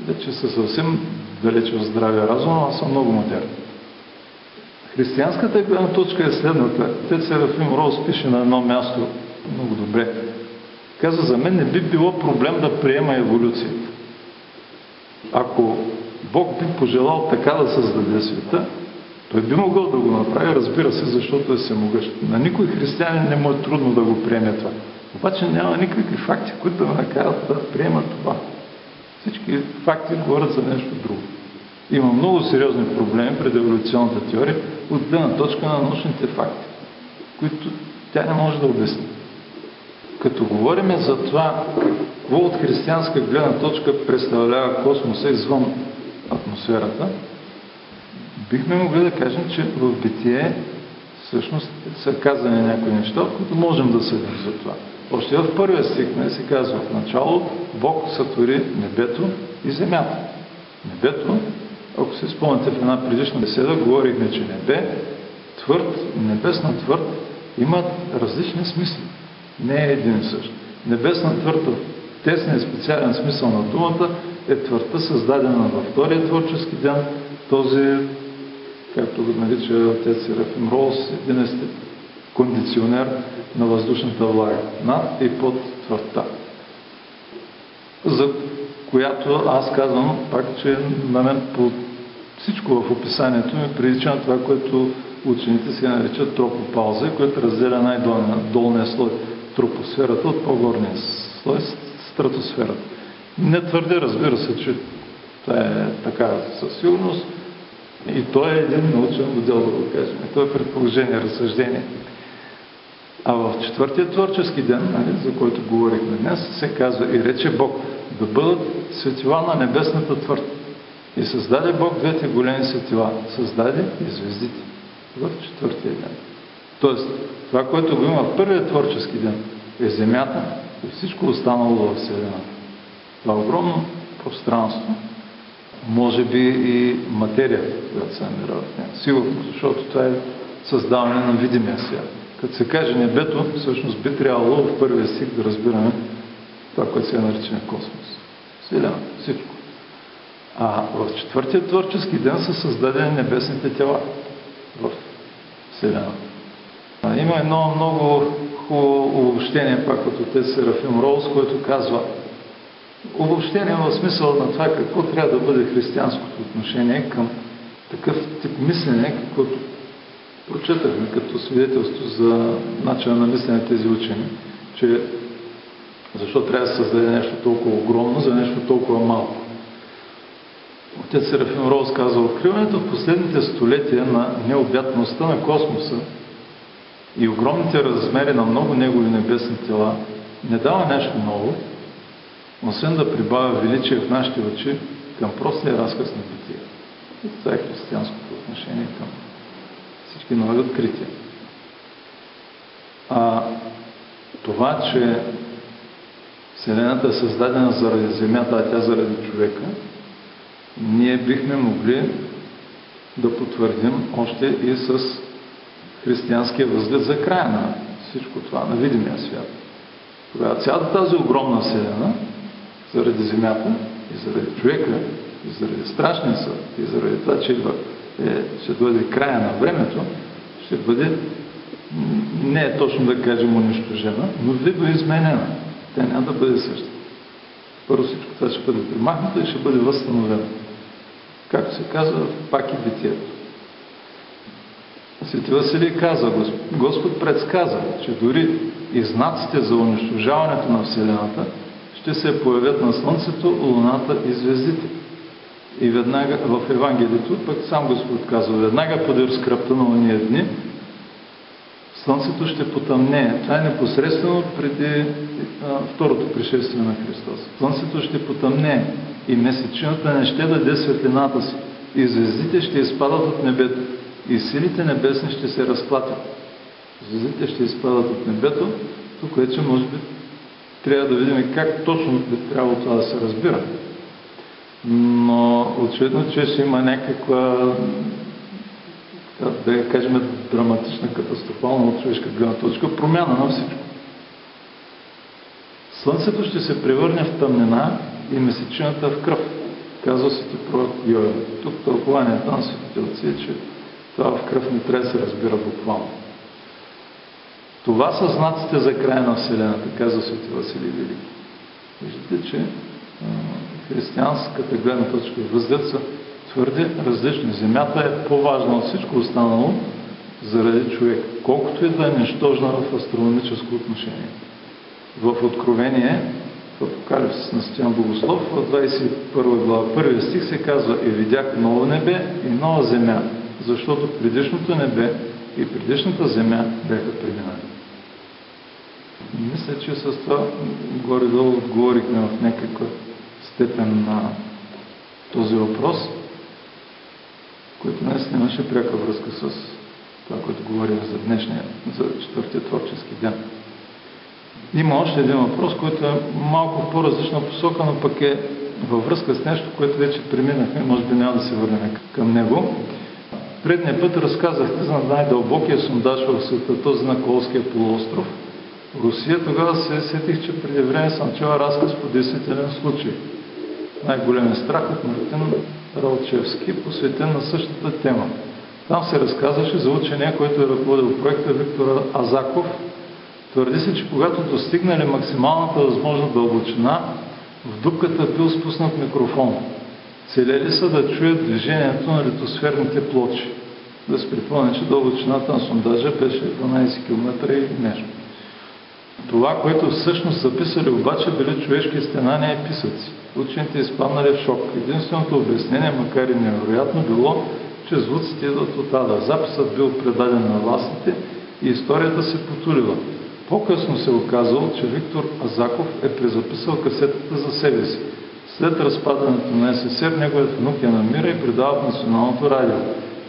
вече са съвсем далече от здравия разум, а са много модерни. Християнската гледна точка е следната. Те Серафим Роуз пише на едно място много добре. Каза, за мен не би било проблем да приема еволюцията. Ако Бог би пожелал така да създаде света, той би могъл да го направи, разбира се, защото е всемогъщ. На никой християнин не му е трудно да го приеме това. Обаче няма никакви факти, които да ме накарат да приема това. Всички факти говорят за нещо друго. Има много сериозни проблеми пред еволюционната теория от гледна точка на научните факти, които тя не може да обясни. Като говорим за това, какво от християнска гледна точка представлява космоса извън атмосферата, бихме могли да кажем, че в битие всъщност са казани някои неща, които можем да съдим за това. Още в първия стих не се казва в начало Бог сътвори небето и земята. Небето, ако се спомняте в една предишна беседа, говорихме, че небе, твърд, небесна твърд имат различни смисли. Не е един и същ. Небесна твърд в тесния специален смисъл на думата е твърдта създадена във втория творчески ден, този както го нарича отец Серафим Роуз, един е кондиционер на въздушната влага, над и под твърдта. За която аз казвам пак, че на мен по всичко в описанието ми прилича на това, което учените си наричат тропопауза, което разделя най-долния слой тропосферата от по-горния слой стратосферата. Не твърди, разбира се, че това е така със сигурност, и то е един научен модел, да го кажем. То е предположение, разсъждение. А в четвъртия творчески ден, нали, за който говорихме днес, се казва и рече Бог да бъдат светила на небесната твърд. И създаде Бог двете големи светила. Създаде и звездите в четвъртия ден. Тоест, това, което го има в първия творчески ден, е земята и всичко останало в Вселената. Това огромно пространство, може би и материята, която се намира в нея. Сигурно, защото това е създаване на видимия свят. Като се каже небето, всъщност би трябвало в първия стих да разбираме това, което се нарича космос. Вселената, всичко. А в четвъртия творчески ден са създадени небесните тела в Вселената. Има едно много хубаво обобщение, пак от отец Серафим Роуз, който казва обобщение в смисъл на това какво трябва да бъде християнското отношение към такъв тип мислене, каквото прочетахме като свидетелство за начина на мислене тези учени, че защо трябва да създаде нещо толкова огромно за нещо толкова малко. Отец Серафим Роуз казва, откриването в последните столетия на необятността на космоса и огромните размери на много негови небесни тела не дава нещо ново, освен да прибавя величие в нашите очи към простия разказ на бития. И това е християнското отношение към всички нови открития. А това, че Вселената е създадена заради Земята, а тя заради човека, ние бихме могли да потвърдим още и с християнския възглед за края на всичко това, на видимия свят. Тогава цялата тази огромна Вселена, заради Земята и заради човека, и заради страшния съд, и заради това, че е, ще дойде края на времето, ще бъде не е точно да кажем унищожена, но видоизменена. Тя няма да бъде същата. Първо всичко това ще бъде примахнато и ще бъде възстановено. Както се казва, пак и битието. Свети Василий каза, Господ предсказа, че дори и знаците за унищожаването на Вселената ще се появят на Слънцето, Луната и звездите. И веднага в Евангелието, пък сам Господ казва, веднага подир скръпта на уния дни, Слънцето ще потъмне. Това е непосредствено преди а, второто пришествие на Христос. Слънцето ще потъмне и месечината не ще даде светлината си. И звездите ще изпадат от небето. И силите небесни ще се разплатят. Звездите ще изпадат от небето. Тук може би трябва да видим как точно би трябвало това да се разбира. Но очевидно, че ще има някаква да я кажем, драматична, катастрофална от човешка гледна точка, промяна на всичко. Слънцето ще се превърне в тъмнина и месечината в кръв, казва свети пророк Йоел. Тук тълкованието на светите е, че това в кръв не трябва да се разбира буквално. Това са знаците за края на Вселената, казва свети Василий Велики. Виждате, че християнската гледна точка възглед са твърде различни. Земята е по-важна от всичко останало заради човек, колкото и да е нищожна в астрономическо отношение. В Откровение, в Апокалипсис на Стоян Богослов, в 21 глава, първия стих се казва И видях ново небе и нова земя, защото предишното небе и предишната земя бяха преминали. Мисля, че с това горе-долу отговорихме в някаква степен на този въпрос който днес нямаше пряка връзка с това, което говорим за днешния, за четвъртия творчески ден. Има още един въпрос, който е малко по-различна посока, но пък е във връзка с нещо, което вече преминахме, може би няма да се върнем към него. Предния път разказахте за най-дълбокия сондаж в света, този на Колския полуостров. Русия тогава се сетих, че преди време съм чел разказ по действителен случай. Най-големия страх от Мартин Ралчевски, посветен на същата тема. Там се разказваше за учения, който е ръководил проекта Виктора Азаков. Твърди се, че когато достигнали максималната възможна дълбочина, в дупката бил спуснат микрофон. Целели са да чуят движението на литосферните плочи. Да се припомня, че дълбочината на сондажа беше 12 км и нещо. Това, което всъщност записали обаче, били човешки стенания и писъци учените изпаднали в шок. Единственото обяснение, макар и невероятно, било, че звуците идват от ада. Записът бил предаден на властите и историята се потулила. По-късно се оказало, че Виктор Азаков е презаписал касетата за себе си. След разпадането на СССР, неговият внук я намира и предава в Националното радио.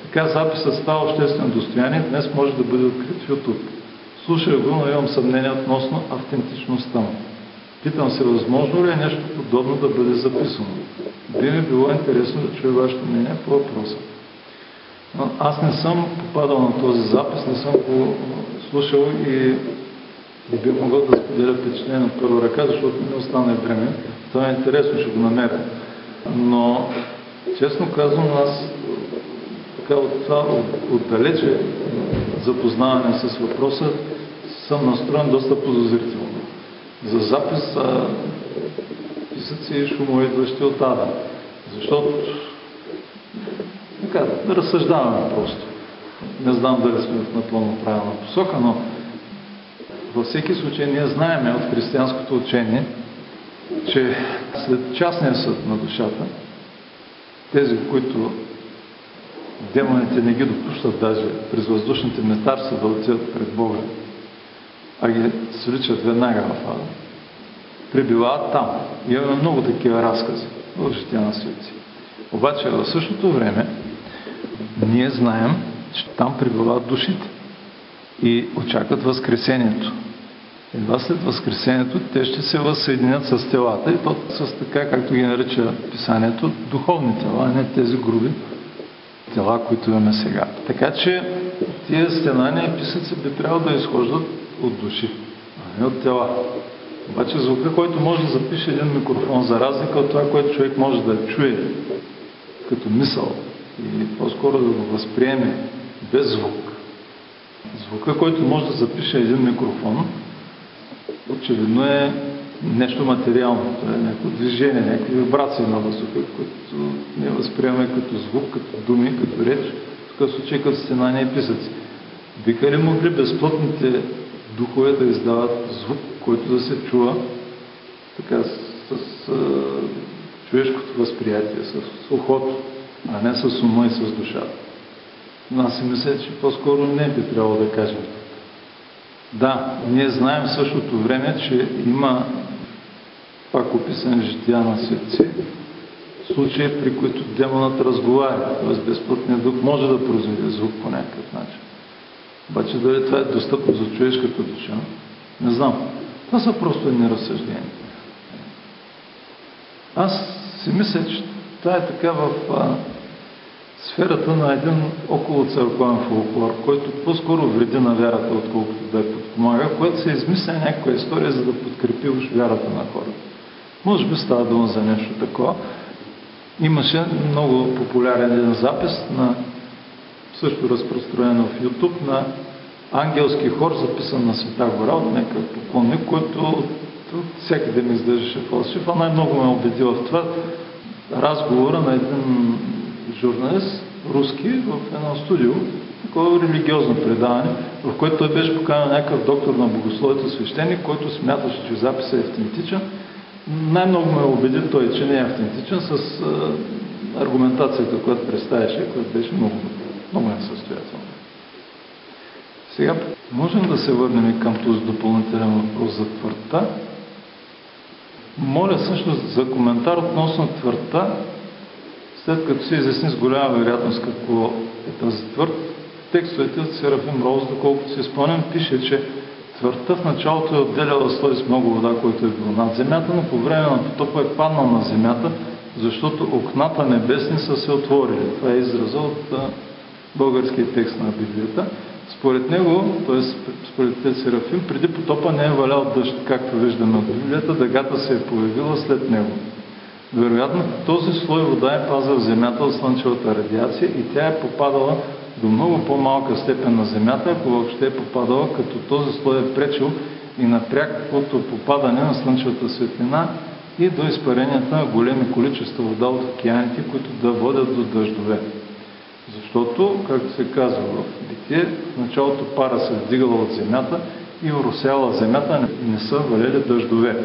Така записът става обществено достояние, днес може да бъде открит в YouTube. Слушах го, но имам съмнение относно автентичността му. Питам се, възможно ли е нещо подобно да бъде записано? Би ми било интересно да чуя вашето мнение по въпроса. Аз не съм попадал на този запис, не съм го слушал и не би могъл да споделя впечатление на първа ръка, защото не остана време. Това е интересно, ще го намеря. Но, честно казвам, аз така от това отдалече запознаване с въпроса съм настроен доста подозрително за запис а, писъци и шумове, идващи от Ада. Защото така, да разсъждаваме просто. Не знам дали сме в напълно правилна посока, но във всеки случай ние знаеме от християнското учение, че след частния съд на душата, тези, които демоните не ги допущат даже през въздушните метарства да отидат пред Бога, а ги свличат веднага в ада, пребивават там. Имаме много такива разкази в жития на свети. Обаче в същото време ние знаем, че там пребивават душите и очакват възкресението. Едва след Възкресението те ще се възсъединят с телата и то с така, както ги нарича писанието, духовни тела, а не тези груби тела, които имаме сега. Така че тия стенания и писъци би трябвало да изхождат от души, а не от тела. Обаче звука, който може да запише един микрофон, за разлика от това, което човек може да чуе като мисъл и по-скоро да го възприеме без звук. Звука, който може да запише един микрофон, очевидно е нещо материално. Това е някакво движение, някакви вибрации на въздуха, които ние възприемаме като звук, като думи, като реч, в такъв случай като стенания и писъци. Биха ли могли безплътните духове да издават звук, който да се чува така с, с, човешкото възприятие, с ухото, а не с ума и с душата? Но аз си мисля, че по-скоро не би трябвало да кажем да, ние знаем в същото време, че има пак описани жития на светци, случаи, при които демонът разговаря, т.е. безплътният дух може да произведе звук по някакъв начин. Обаче дали това е достъпно за човешката душа, не знам. Това са просто едни разсъждения. Аз си мисля, че това е така в а, сферата на един около църковен фолклор, който по-скоро вреди на вярата, отколкото да я подпомага, което се измисля някаква история, за да подкрепи уж вярата на хората. Може би става дума за нещо такова. Имаше много популярен един запис на също разпространено в YouTube на ангелски хор, записан на Света гора от някакъв поклонник, който всеки ден издържаше фалшив, а най-много ме убеди в това разговора на един журналист, руски, в едно студио, такова религиозно предаване, в което той беше поканен някакъв доктор на богословието свещеник, който смяташе, че записът е автентичен. Най-много ме убеди той, че не е автентичен с аргументацията, която представяше, която беше много, много несъстоятелна. Сега можем да се върнем към този допълнителен въпрос за твърдта. Моля също за коментар относно твърдта, след като се изясни с голяма вероятност какво е тази твърд, текстовете от Серафим Роуз, доколкото се спомням, пише, че твърдта в началото е отделяла слой с много вода, който е бил над земята, но по време на потопа е паднал на земята, защото окната небесни са се отворили. Това е израза от българския текст на Библията. Според него, т.е. според Серафим, преди потопа не е валял дъжд, както виждаме от Библията, дъгата се е появила след него. Вероятно този слой вода е пазил земята от слънчевата радиация и тя е попадала до много по-малка степен на земята, ако въобще е попадала, като този слой е пречил и на прякото попадане на слънчевата светлина и до изпаренията на големи количества вода от океаните, които да водят до дъждове. Защото, както се казва в Битие, в началото пара се вдигала от земята и уросяла земята, не са валели дъждове.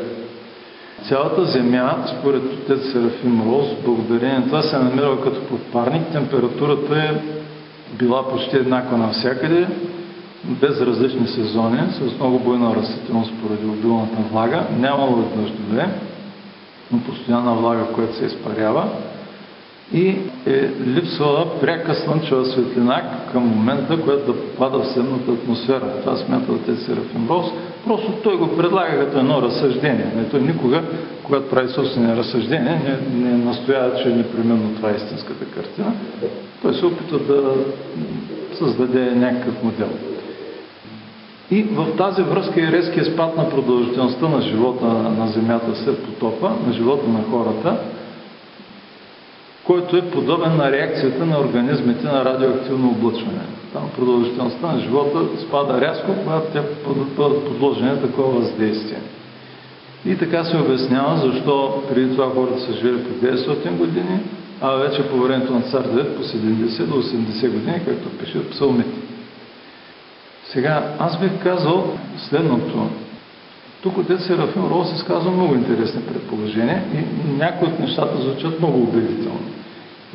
Цялата земя, според отец Серафим Роз, благодарение на това се е намирала като подпарник. Температурата е била почти еднаква навсякъде, без различни сезони, с много бойна растителност поради обилната влага. Нямало дъждове, но постоянна влага, която се изпарява и е липсвала пряка слънчева светлина към момента, която да попада в седната атмосфера. Това смята отец Серафим Рос. Просто той го предлага като едно разсъждение. Не, той никога, когато прави собствени разсъждения, не, не настоява, че непременно това е истинската картина. Той се опитва да създаде някакъв модел. И в тази връзка и резкия спад на продължителността на живота на Земята след потопа, на живота на хората, който е подобен на реакцията на организмите на радиоактивно облъчване. Там продължителността на живота спада рязко, когато те бъдат подложени на такова въздействие. И така се обяснява защо преди това хората са живели по 900 години, а вече по времето на цар Давид по 70 до 80 години, както пише в псалмите. Сега, аз бих казал следното. Тук отец Серафим Рол се сказва много интересни предположения и някои от нещата звучат много убедително.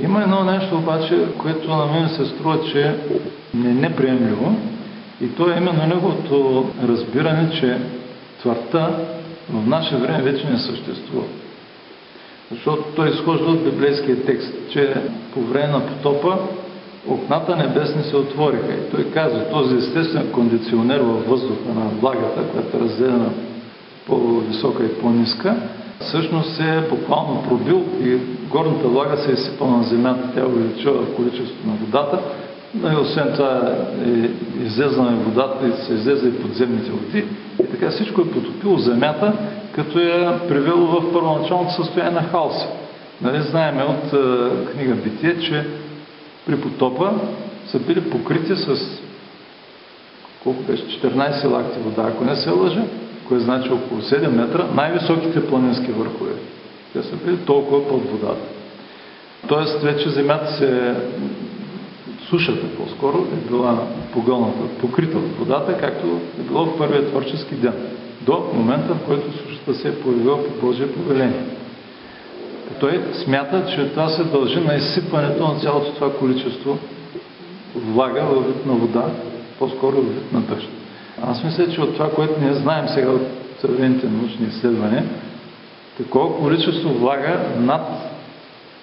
Има едно нещо обаче, което на мен се струва, че не е неприемливо и то е именно неговото разбиране, че твърта в наше време вече не съществува. Защото той изхожда от библейския текст, че по време на потопа окната небесни се отвориха. И той казва, този естествен кондиционер във въздуха на влагата, която е разделена по-висока и по-ниска, всъщност се е буквално пробил и горната влага се е сипала на земята, тя увеличила количеството на водата, но и освен това е излезла водата и се излезла и подземните води. И така всичко е потопило земята, като я привело в първоначалното състояние на хаоса. Нали, знаеме от е, книга Битие, че при потопа са били покрити с колко беше, 14 лакти вода, ако не се лъжа, което значи около 7 метра, най-високите планински върхове. Те са били толкова под водата. Тоест вече земята се сушата по-скоро е била погълната, покрита от водата, както е било в първия творчески ден, до момента, в който сушата се е появила по Божие повеление. Той смята, че това се дължи на изсипването на цялото това количество влага във вид на вода, по-скоро във вид на дъжд. Аз мисля, че от това, което ние знаем сега от съвременните научни изследвания, такова количество влага над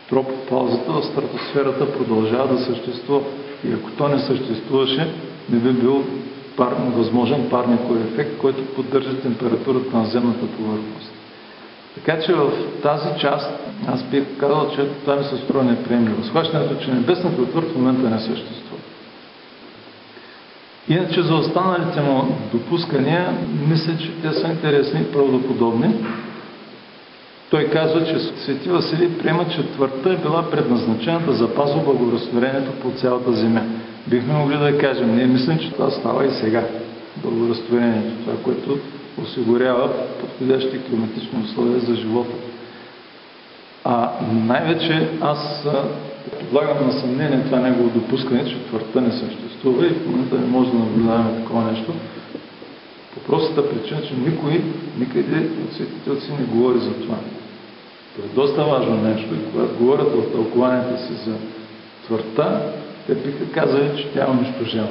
тропопаузата в стратосферата продължава да съществува. И ако то не съществуваше, не би бил пар, възможен парников ефект, който поддържа температурата на земната повърхност. Така че в тази част аз бих казал, че това ми се струва неприемливо. Схващането, че небесната отвърт в момента не съществува. Иначе за останалите му допускания, мисля, че те са интересни и правдоподобни. Той казва, че Свети Василий приема, че твърдта е била предназначена да запазва благоразтворението по цялата земя. Бихме могли да кажем, ние мислим, че това става и сега. Благоразтворението, това, което осигурява подходящи климатични условия за живота. А най-вече аз подлагам на съмнение това негово допускане, че твърдта не съществува и в момента не може да наблюдаваме такова нещо. По простата причина, че никой никъде от светите не говори за това. Това е доста важно нещо и когато говорят в тълкованията си за твърдта, те биха казали, че тя е унищожена.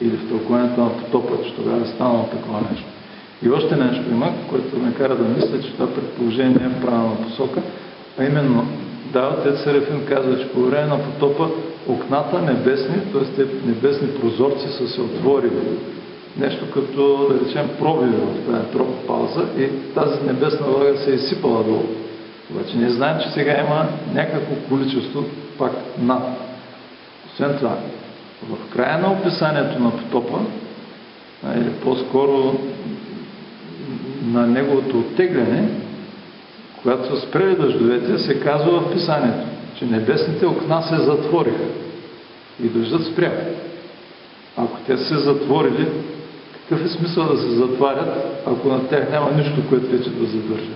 Или в тълкованието на потопа, че тогава е станало такова нещо. И още нещо има, което ме кара да мисля, че това предположение не е в правилна посока, а именно, да, отец Серафим казва, че по време на потопа окната небесни, т.е. те небесни прозорци са се отворили. Нещо като, да речем, пробиви в тази тропопауза и тази небесна влага се е изсипала долу. Обаче ние знаем, че сега има някакво количество пак над. Освен това, в края на описанието на потопа, или по-скоро на неговото оттегляне, когато са спрели дъждовете, се казва в писанието, че небесните окна се затвориха и дъждът спря. Ако те се затворили, какъв е смисъл да се затварят, ако на тях няма нищо, което вече да задържа?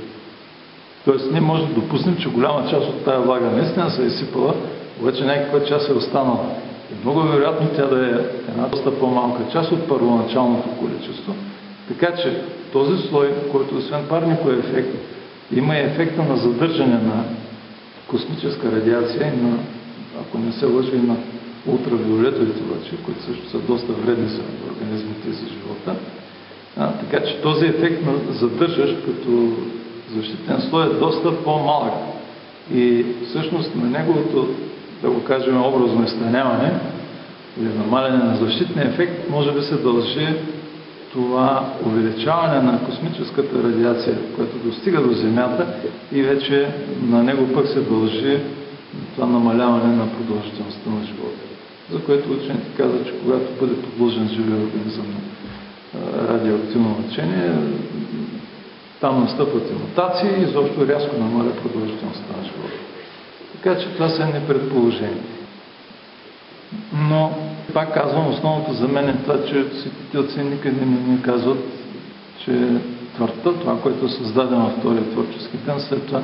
Тоест, ние може да допуснем, че голяма част от тая влага наистина се е сипала, обаче някаква част е останала. И много вероятно тя да е една доста по-малка част от първоначалното количество. Така че този слой, който освен парников ефект, има и ефекта на задържане на космическа радиация и на, ако не се лъжи, на ултравиолетовите лъчи, които също са доста вредни за организмите и за живота. А, така че този ефект на задържащ като защитен слой е доста по-малък. И всъщност на неговото, да го кажем, образно изтраняване или намаляне на защитния ефект може би се дължи това увеличаване на космическата радиация, която достига до Земята и вече на него пък се дължи това намаляване на продължителността на живота. За което учените казват, че когато бъде подложен живия организъм на радиоактивно лъчение, там настъпват и мутации и изобщо рязко намаля продължителността на живота. Така че това са не предположения. Но, пак казвам, основното за мен е това, че светите отци никъде не ни казват, че твърта, това, което е създадено във втория творчески ден, след това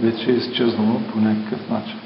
вече е изчезнало по някакъв начин.